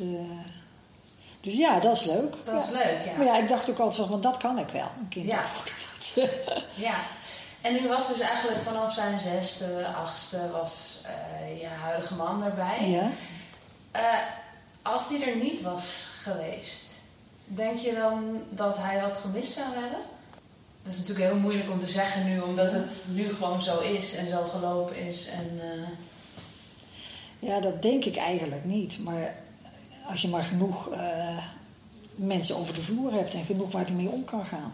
dus ja, dat is leuk. Dat is leuk, ja. Maar ja, ik dacht ook altijd van, dat kan ik wel, een kind Ja. Ja, en nu was dus eigenlijk vanaf zijn zesde, achtste was eh, je huidige man erbij. ja. Eh, als die er niet was geweest, denk je dan dat hij wat gemist zou hebben? Dat is natuurlijk heel moeilijk om te zeggen nu, omdat het nu gewoon zo is en zo gelopen is. En, eh, Ja, dat denk ik eigenlijk niet. Maar als je maar genoeg mensen over de vloer hebt en genoeg waar hij mee om kan gaan.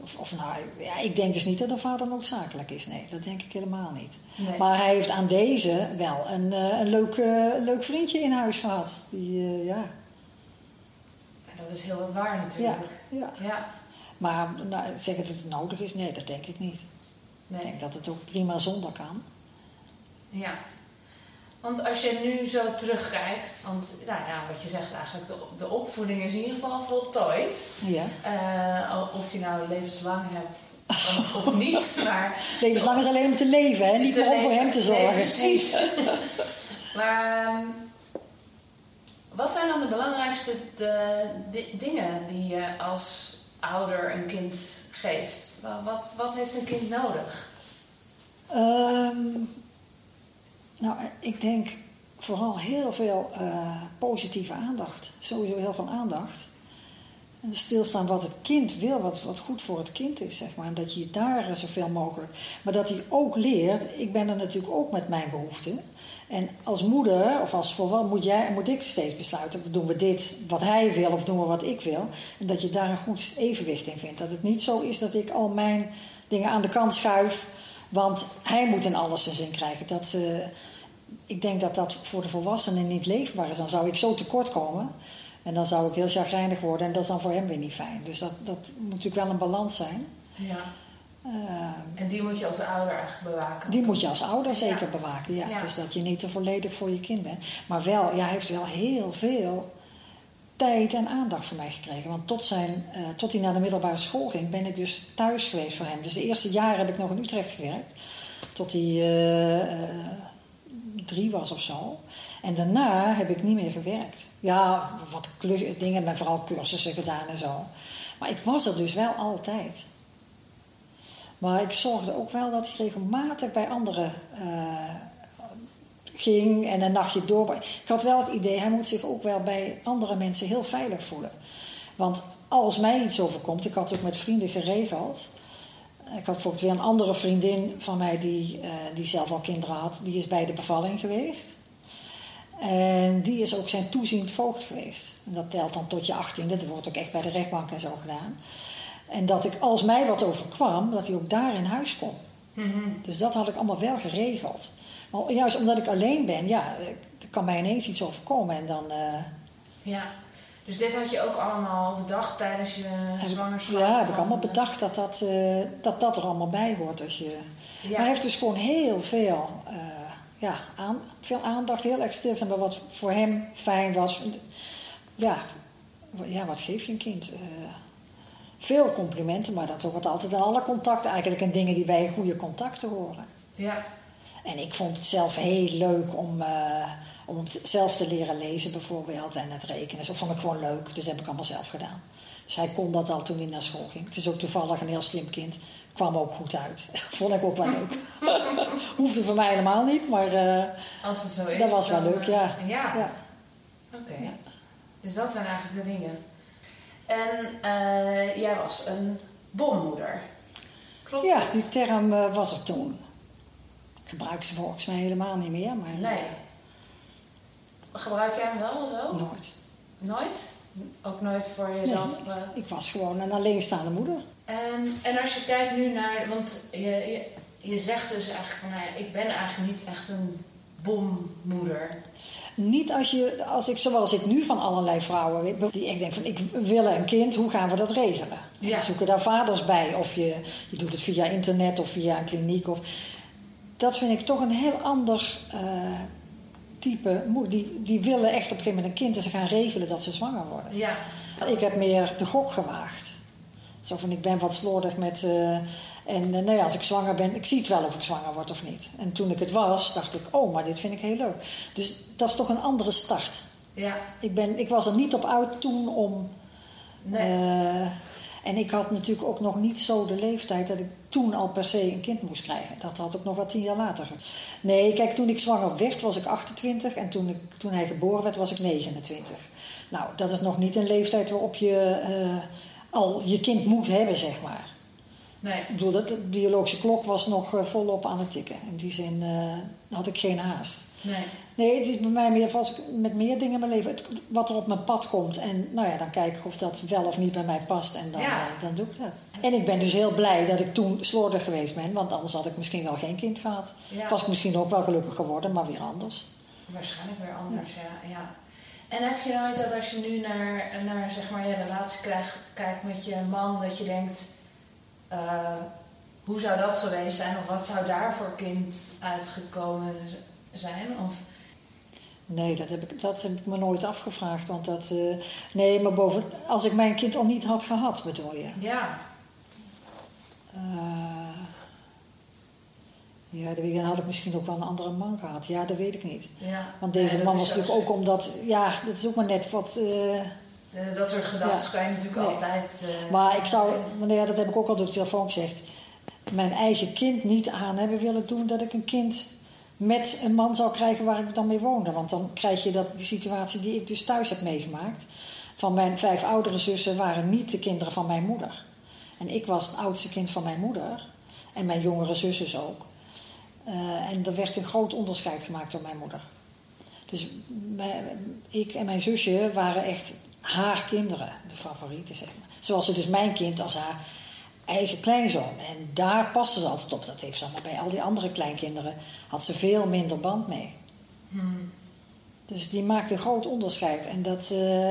Of, of nou, ja, ik denk dus niet dat een vader noodzakelijk is. Nee, dat denk ik helemaal niet. nee. Maar hij heeft aan deze wel een, eh, een leuk, eh, leuk vriendje in huis gehad. Die, eh, ja, En dat is heel wat waar natuurlijk. ja. Ja, Maar nou, zeggen dat het nodig is, nee, dat denk ik niet. Ik denk dat het ook prima zonder kan. Ja. Want als je nu zo terugkijkt, want nou ja, wat je zegt eigenlijk, de, de opvoeding is in ieder geval voltooid. Ja. Eh, of je nou levenslang hebt of, of niet, maar... Levenslang is alleen om te leven, hè? niet meer om voor hem te Nee, zorgen. precies. maar ehm, wat zijn dan de belangrijkste de, di- dingen die je als ouder een kind geeft? Wa- Wat, wat heeft een kind nodig? Ehm, nou, ik denk vooral heel veel eh, positieve aandacht. Sowieso heel veel aandacht. En stilstaan wat het kind wil, wat, wat goed voor het kind is, zeg maar. En dat je daar eh, zoveel mogelijk... Maar dat hij ook leert, ik ben er natuurlijk ook met mijn behoeften. En als moeder, of als volwassen, moet, jij, moet ik steeds besluiten... doen we dit wat hij wil of doen we wat ik wil. En dat je daar een goed evenwicht in vindt. Dat het niet zo is dat ik al mijn dingen aan de kant schuif... Want hij moet in alles zijn zin krijgen. Dat, eh, ik denk dat dat voor de volwassenen niet leefbaar is. Dan zou ik zo tekort komen. En dan zou ik heel chagrijnig worden. En dat is dan voor hem weer niet fijn. Dus dat, dat moet natuurlijk wel een balans zijn. Ja. Eh, En die moet je als ouder eigenlijk bewaken. die moet je als ouder zeker Ja. bewaken. Ja. Ja. Dus dat je niet te volledig voor je kind bent. Maar wel, ja, hij heeft wel heel veel tijd en aandacht voor mij gekregen. Want tot, zijn, eh, tot hij naar de middelbare school ging, ben ik dus thuis geweest voor hem. Dus de eerste jaren heb ik nog in Utrecht gewerkt. Tot hij eh, drie was of zo. En daarna heb ik niet meer gewerkt. Ja, wat dingen, maar vooral cursussen gedaan en zo. Maar ik was er dus wel altijd. Maar ik zorgde ook wel dat hij regelmatig bij anderen eh, ging en een nachtje door. Ik had wel het idee, hij moet zich ook wel bij andere mensen heel veilig voelen. Want als mij iets overkomt, ik had ook met vrienden geregeld. Ik had bijvoorbeeld weer een andere vriendin van mij die, eh, die zelf al kinderen had. Die is bij de bevalling geweest. En die is ook zijn toeziend voogd geweest. En dat telt dan tot je achttiende. Dat wordt ook echt bij de rechtbank en zo gedaan. En dat ik, als mij wat overkwam, dat hij ook daar in huis kon. Mhm. Dus dat had ik allemaal wel geregeld. Maar juist omdat ik alleen ben, ja, er kan mij ineens iets overkomen. En dan eh, Ja. Dus dit had je ook allemaal bedacht tijdens je zwangerschap? ja, heb ik allemaal bedacht dat dat, eh, dat dat er allemaal bij hoort. Als je, Ja. Maar hij heeft dus gewoon heel veel, eh, ja, aan, veel aandacht, heel erg stil bij wat voor hem fijn was. Ja, ja wat geef je een kind? Eh, veel complimenten, maar dat wordt altijd in alle contacten eigenlijk en dingen die bij goede contacten horen. Ja. En ik vond het zelf heel leuk om, om zelf te leren lezen bijvoorbeeld en het rekenen. Zo vond ik gewoon leuk, dus dat heb ik allemaal zelf gedaan. Dus hij kon dat al toen hij naar school ging. Het is ook toevallig een heel slim kind. Kwam ook goed uit. vond ik ook wel leuk. Hoefde voor mij helemaal niet, maar eh, Als het zo is. dat was wel leuk, eh, ja. Ja, ja. oké. Ja. Dus dat zijn eigenlijk de dingen. En eh, jij was een bommoeder. Klopt Ja, die term was er toen. Ik gebruik ze volgens mij helemaal niet meer, maar Nee. Gebruik jij hem wel of zo? nooit. Nooit? Ook nooit voor jezelf? eh, Ik was gewoon een alleenstaande moeder. En, en als je kijkt nu naar, want je, je, je zegt dus eigenlijk van, nou ja, ik ben eigenlijk niet echt een bommoeder. Niet als, je, als ik, zoals ik nu van allerlei vrouwen weet, die echt denken van ik wil een kind, hoe gaan we dat regelen? En Ja. dan zoeken daar vaders bij. Of je, je doet het via internet of via een kliniek. Of, dat vind ik toch een heel ander eh, type. Die, die willen echt op een gegeven moment een kind en ze gaan regelen dat ze zwanger worden. Ja. Ik heb meer de gok gewaagd. Zo van, ik ben wat slordig met... eh, en eh, nou ja, als ik zwanger ben, ik zie het wel of ik zwanger word of niet. En toen ik het was, dacht ik, oh, maar dit vind ik heel leuk. Dus dat is toch een andere start. Ja. Ik, ben, ik was er niet op uit toen om... Nee. eh, en ik had natuurlijk ook nog niet zo de leeftijd dat ik toen al per se een kind moest krijgen. Dat had ook nog wat tien jaar later. Nee, kijk, toen ik zwanger werd was ik 28 en toen, ik, toen hij geboren werd was ik 29. Nou, dat is nog niet een leeftijd waarop je eh, al je kind moet hebben, zeg maar. nee. Ik bedoel, dat, de biologische klok was nog eh, volop aan het tikken. In die zin eh, had ik geen haast. Nee. Nee, het is bij mij meer als ik met meer dingen in mijn leven. het- wat er op mijn pad komt. En nou ja, dan kijk ik of dat wel of niet bij mij past. En dan, Ja. eh, dan doe ik dat. En ik ben dus heel blij dat ik toen slordig geweest ben. Want anders had ik misschien wel geen kind gehad. Ja. Was ik misschien ook wel gelukkig geworden, maar weer anders. Waarschijnlijk weer anders, ja. ja. En heb je nooit dat als je nu naar, naar zeg maar, je relatie krijgt, kijkt met je man, dat je denkt, eh, hoe zou dat geweest zijn? Of wat zou daar voor kind uitgekomen zijn? Of, Nee, dat heb ik, dat heb ik me nooit afgevraagd. Want dat. eh, nee, maar boven. Als ik mijn kind al niet had gehad, bedoel je? ja, Eh, ja, dan had ik misschien ook wel een andere man gehad. Ja, dat weet ik niet. ja. Want deze man was natuurlijk ook omdat. Ja, dat is ook maar net wat. eh, Dat soort gedachten Ja. kan je natuurlijk Nee. altijd... maar ik zou. Maar ja, dat heb ik ook al door de telefoon gezegd. Mijn eigen kind niet aan hebben willen doen dat ik een kind met een man zou krijgen waar ik dan mee woonde. Want dan krijg je dat, die situatie die ik dus thuis heb meegemaakt. Van mijn vijf oudere zussen waren niet de kinderen van mijn moeder. En ik was het oudste kind van mijn moeder. En mijn jongere zussen ook. Eh, en er werd een groot onderscheid gemaakt door mijn moeder. Dus ik en mijn zusje waren echt haar kinderen, de favorieten, zeg maar. Zoals ze dus mijn kind als haar eigen kleinzoon. En daar paste ze altijd op. Dat heeft ze allemaal bij al die andere kleinkinderen. Had ze veel minder band mee. hmm, Dus die maakte een groot onderscheid. En dat, eh,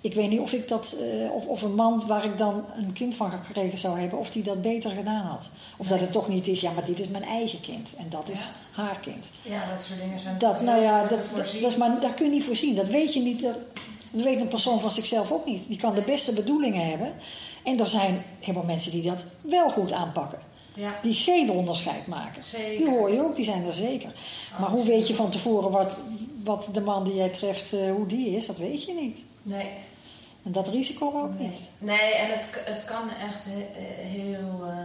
ik weet niet of ik dat, eh, of, of een man waar ik dan een kind van gekregen zou hebben, of die dat beter gedaan had. Of dat het toch niet is, ja, maar dit is mijn eigen kind en dat is haar kind. ja, dat soort dingen zijn Dat, nou ja, dat, dat, is maar, dat kun je niet voorzien. Dat weet je niet. Dat, dat weet een persoon van zichzelf ook niet. Die kan de beste bedoelingen hebben. En er zijn helemaal mensen die dat wel goed aanpakken. Ja, Die geen onderscheid maken. Zeker. Die hoor je ook, die zijn er zeker. Maar hoe weet je van tevoren wat, wat de man die jij treft, eh, hoe die is? Dat weet je niet. nee. En dat risico ook Nee, niet. nee en het, het kan echt he- heel, eh,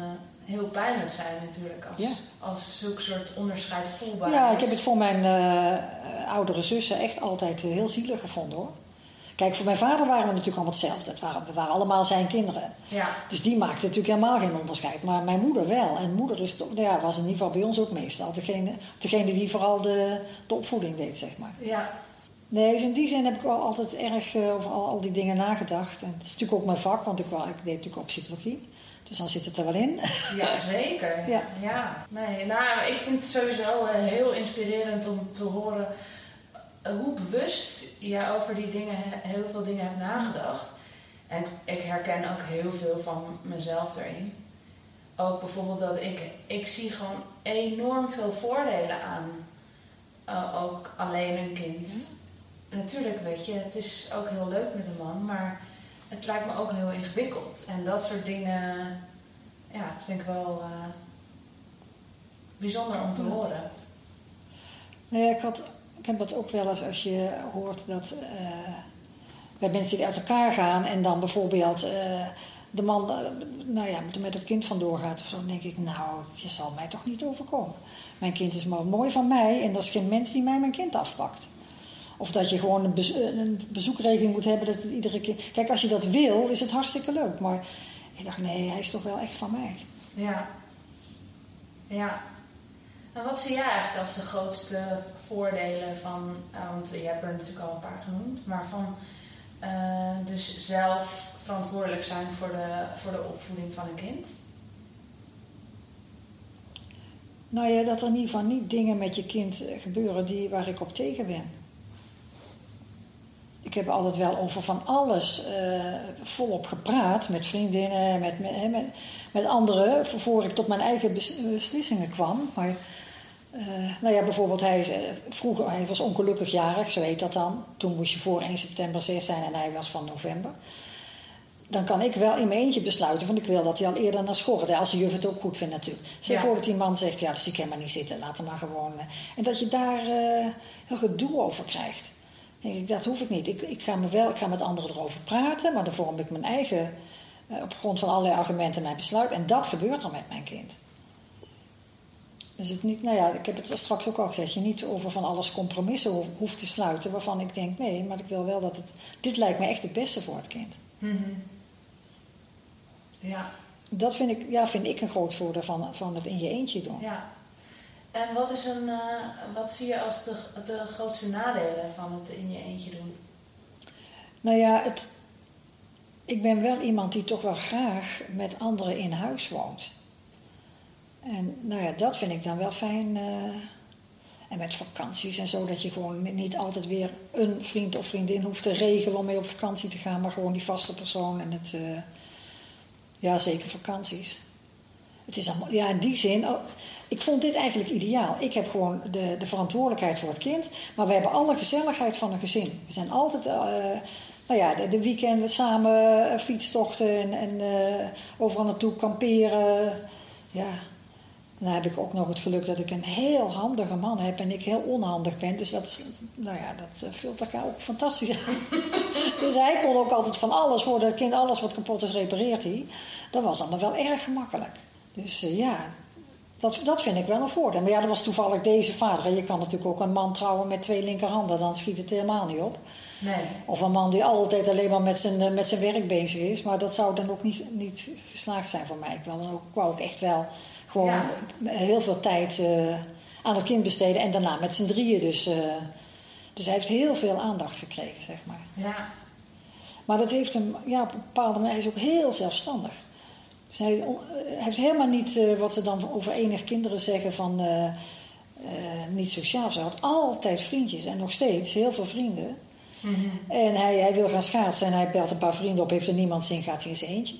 heel pijnlijk zijn natuurlijk als, Ja. als zulk soort onderscheid voelbaar Ja, is. ik heb het voor mijn eh, oudere zussen echt altijd eh, heel zielig gevonden hoor. Kijk, voor mijn vader waren we natuurlijk allemaal hetzelfde. Het waren, we waren allemaal zijn kinderen. Ja, Dus die maakte natuurlijk helemaal geen onderscheid. Maar mijn moeder wel. En moeder is toch, nou ja, was in ieder geval bij ons ook meestal degene, degene die vooral de, de opvoeding deed, zeg maar. ja, Nee, dus in die zin heb ik wel altijd erg eh, over al, al die dingen nagedacht. En het is natuurlijk ook mijn vak, want ik, wel, ik deed natuurlijk ook psychologie. Dus dan zit het er wel in. ja, zeker. Ja. ja. Nee, nou, ik vind het sowieso eh, heel inspirerend om te horen hoe bewust je over die dingen, heel veel dingen hebt nagedacht. En ik, ik herken ook heel veel van mezelf erin. Ook bijvoorbeeld dat ik, ik zie gewoon enorm veel voordelen aan eh, ook alleen een kind. Natuurlijk, weet je, het is ook heel leuk met een man, maar het lijkt me ook heel ingewikkeld. En dat soort dingen, ja, vind ik wel eh, bijzonder om te Ja. horen. Nee, ik, had, ik heb dat ook wel eens als je hoort dat eh, bij mensen die uit elkaar gaan en dan bijvoorbeeld eh, de man eh, nou ja, met, het kind vandoor gaat of zo, dan denk ik, nou, je zal mij toch niet overkomen. Mijn kind is maar mooi van mij en er is geen mens die mij mijn kind afpakt. Of dat je gewoon een, bezo- bezoekregeling moet hebben dat het iedere keer. Kijk, als je dat wil, is het hartstikke leuk. Maar ik dacht, nee, hij is toch wel echt van mij. Ja. Ja. En wat zie jij eigenlijk als de grootste voordelen van, eh, want je hebt er natuurlijk al een paar genoemd, maar van eh, dus zelf verantwoordelijk zijn voor de, voor de opvoeding van een kind? Nou ja, dat er in ieder geval niet dingen met je kind eh, gebeuren die, waar ik op tegen ben. Ik heb altijd wel over van alles volop gepraat met vriendinnen, met, met, met anderen, voor ik tot mijn eigen beslissingen kwam. Maar uh, nou ja, bijvoorbeeld, hij, vroeger, hij was ongelukkig jarig, zo heet dat dan. Toen moest je voor 1 september 6 zijn en hij was van november. Dan kan ik wel in mijn eentje besluiten, want ik wil dat hij al eerder naar school gaat. Als de juf het ook goed vindt natuurlijk. Stel ja. voor dat die man zegt, ja, dus ik kan maar niet zitten, laat hem maar gewoon. En dat je daar heel gedoe over krijgt denk ik, dat hoef ik niet. Ik, ik, ga me wel, ik ga met anderen erover praten, maar dan vorm ik mijn eigen, op grond van allerlei argumenten, mijn besluit. En dat gebeurt er met mijn kind. Dus het niet, nou ja, ik heb het straks ook al gezegd, je niet over van alles compromissen hoeft te sluiten, waarvan ik denk, nee, maar ik wil wel dat het, dit lijkt me echt het beste voor het kind. Mm Ja. Dat vind ik, ja, vind ik een groot voordeel van, van het in je eentje doen. Ja. En wat, is een, uh, wat zie je als de, de grootste nadelen van het in je eentje doen? Nou ja, het, ik ben wel iemand die toch wel graag met anderen in huis woont. En nou ja, dat vind ik dan wel fijn. Uh, en met vakanties en zo, dat je gewoon niet altijd weer een vriend of vriendin hoeft te regelen om mee op vakantie te gaan, maar gewoon die vaste persoon en het. Uh, ja, zeker vakanties. Het is allemaal, ja, in die zin, oh, ik vond dit eigenlijk ideaal. Ik heb gewoon de, de verantwoordelijkheid voor het kind, maar we hebben alle gezelligheid van een gezin. We zijn altijd, uh, nou ja, de, de weekenden samen fietstochten en, en overal naartoe kamperen. Ja, dan heb ik ook nog het geluk dat ik een heel handige man heb en ik heel onhandig ben. Dus dat, nou ja, dat vult elkaar ook fantastisch aan. dus hij kon ook altijd van alles, voor het kind alles wat kapot is, repareert hij. Dat was allemaal wel erg gemakkelijk. Dus ja, dat, dat vind ik wel een voordeel. Maar ja, dat was toevallig deze vader. En je kan natuurlijk ook een man trouwen met twee linkerhanden, dan schiet het helemaal niet op. Nee. Of een man die altijd alleen maar met zijn, eh, met zijn werk bezig is. Maar dat zou dan ook niet, niet geslaagd zijn voor mij. Ik wou, dan ook, ik wou ook echt wel gewoon heel veel tijd uh, aan het kind besteden. En daarna met z'n drieën. Dus, uh, dus hij heeft heel veel aandacht gekregen, zeg maar. Ja. Maar dat heeft hem, ja, op een bepaalde manier, hij is ook heel zelfstandig. Zij uh, heeft helemaal niet uh, wat ze dan over enige kinderen zeggen van niet sociaal. Ze had altijd vriendjes en nog steeds heel veel vrienden. Mm -hmm. En hij, hij wil gaan schaatsen en hij belt een paar vrienden op, heeft er niemand zin, gaat hij in zijn eentje.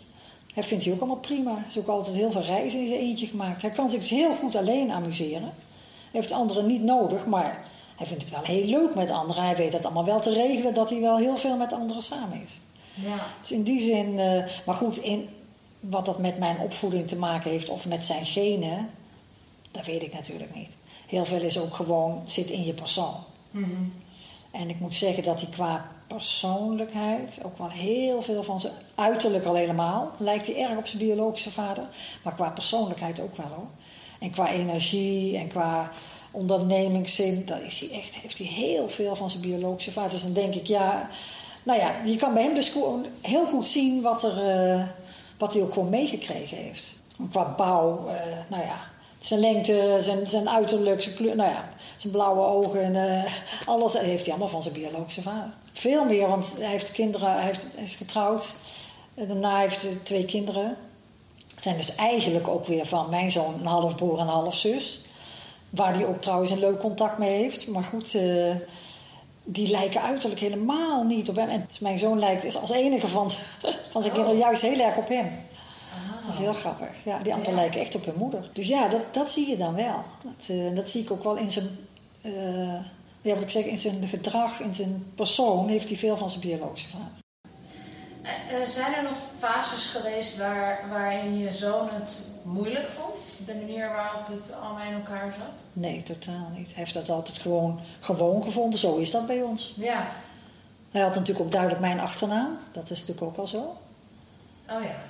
Hij vindt hij ook allemaal prima. Hij ook altijd heel veel reizen in zijn eentje gemaakt. Hij kan zich dus heel goed alleen amuseren. Hij heeft anderen niet nodig, maar hij vindt het wel heel leuk met anderen. Hij weet het allemaal wel te regelen dat hij wel heel veel met anderen samen is. Ja. Dus in die zin, maar goed, in, wat dat met mijn opvoeding te maken heeft of met zijn genen, dat weet ik natuurlijk niet. Heel veel is ook gewoon, zit in je persoon. Mm -hmm. En ik moet zeggen dat hij qua persoonlijkheid, ook wel heel veel van zijn uiterlijk al helemaal, lijkt hij erg op zijn biologische vader, maar qua persoonlijkheid ook wel hoor. En qua energie en qua ondernemingszin, daar is hij echt, heeft hij heel veel van zijn biologische vader. Dus dan denk ik, ja, nou ja, je kan bij hem dus heel goed zien wat er. Uh, wat hij ook gewoon meegekregen heeft. Qua bouw, uh, nou ja, zijn lengte, zijn, zijn uiterlijk, zijn kleur, nou ja, zijn blauwe ogen en uh, alles heeft hij allemaal van zijn biologische vader. Veel meer, want hij heeft kinderen, hij, heeft, hij is getrouwd. Daarna heeft hij twee kinderen. Zijn dus eigenlijk ook weer van mijn zoon een half broer en een half zus. Waar hij ook trouwens een leuk contact mee heeft. Maar goed, uh, die lijken uiterlijk helemaal niet op hem. En dus mijn zoon lijkt is als enige van, van zijn kinderen juist heel erg op hem. Oh. Dat is heel grappig. Ja, die anderen ja. lijken echt op hun moeder. Dus ja, dat, dat zie je dan wel. Dat, uh, dat zie ik ook wel in zijn, uh, ja, wat ik zeg, in zijn gedrag, in zijn persoon heeft hij veel van zijn biologische vader. Uh, zijn er nog fases geweest waar, waarin je zoon het moeilijk vond? De manier waarop het allemaal in elkaar zat? Nee, totaal niet. Hij heeft dat altijd gewoon, gewoon gevonden. Zo is dat bij ons. Ja. Hij had natuurlijk ook duidelijk mijn achternaam. Dat is natuurlijk ook al zo. Oh ja.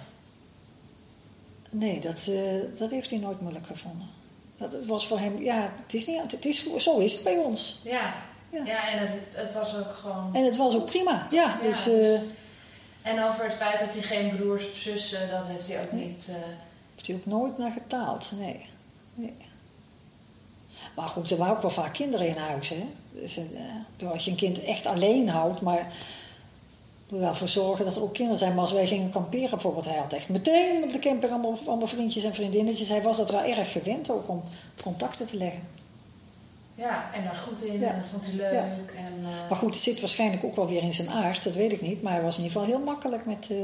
Nee, dat, uh, dat heeft hij nooit moeilijk gevonden. Dat was voor hem, ja, het is niet, het is, zo is het bij ons. Ja, ja. ja en het, het was ook gewoon... En het was ook prima, ja. ja dus, uh, en over het feit dat hij geen broers of zussen, dat heeft hij ook nee. niet... Uh... Heeft hij ook nooit naar getaald, nee. nee. Maar goed, er waren ook wel vaak kinderen in huis, hè. Dus, uh, als je een kind echt alleen houdt, maar er wel voor zorgen dat er ook kinderen zijn. Maar als wij gingen kamperen bijvoorbeeld, hij had echt meteen op de camping allemaal, allemaal vriendjes en vriendinnetjes. Hij was dat wel erg gewend ook om contacten te leggen. Ja, en daar goed in. Ja. En dat vond hij leuk. Ja. En, eh, Maar goed, het zit waarschijnlijk ook wel weer in zijn aard, dat weet ik niet. Maar hij was in ieder geval heel makkelijk met, eh,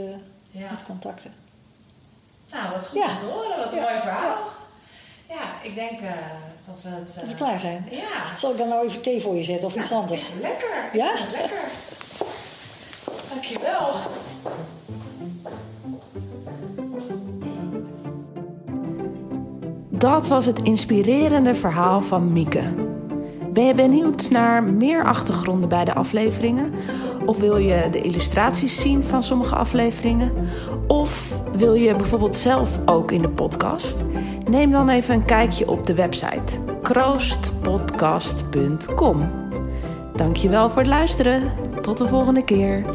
ja. met contacten. Nou, wat goed om te horen. Wat een mooi verhaal. Ja, ik denk eh, dat we het... Dat we klaar zijn. Ja. Zal ik dan nou even thee voor je zetten of iets anders? Lekker. Ja? Lekker. Dankjewel. Dat was het inspirerende verhaal van Mieke. Ben je benieuwd naar meer achtergronden bij de afleveringen? Of wil je de illustraties zien van sommige afleveringen? Of wil je bijvoorbeeld zelf ook in de podcast? Neem dan even een kijkje op de website kroostpodcast.com. Dankjewel voor het luisteren. Tot de volgende keer.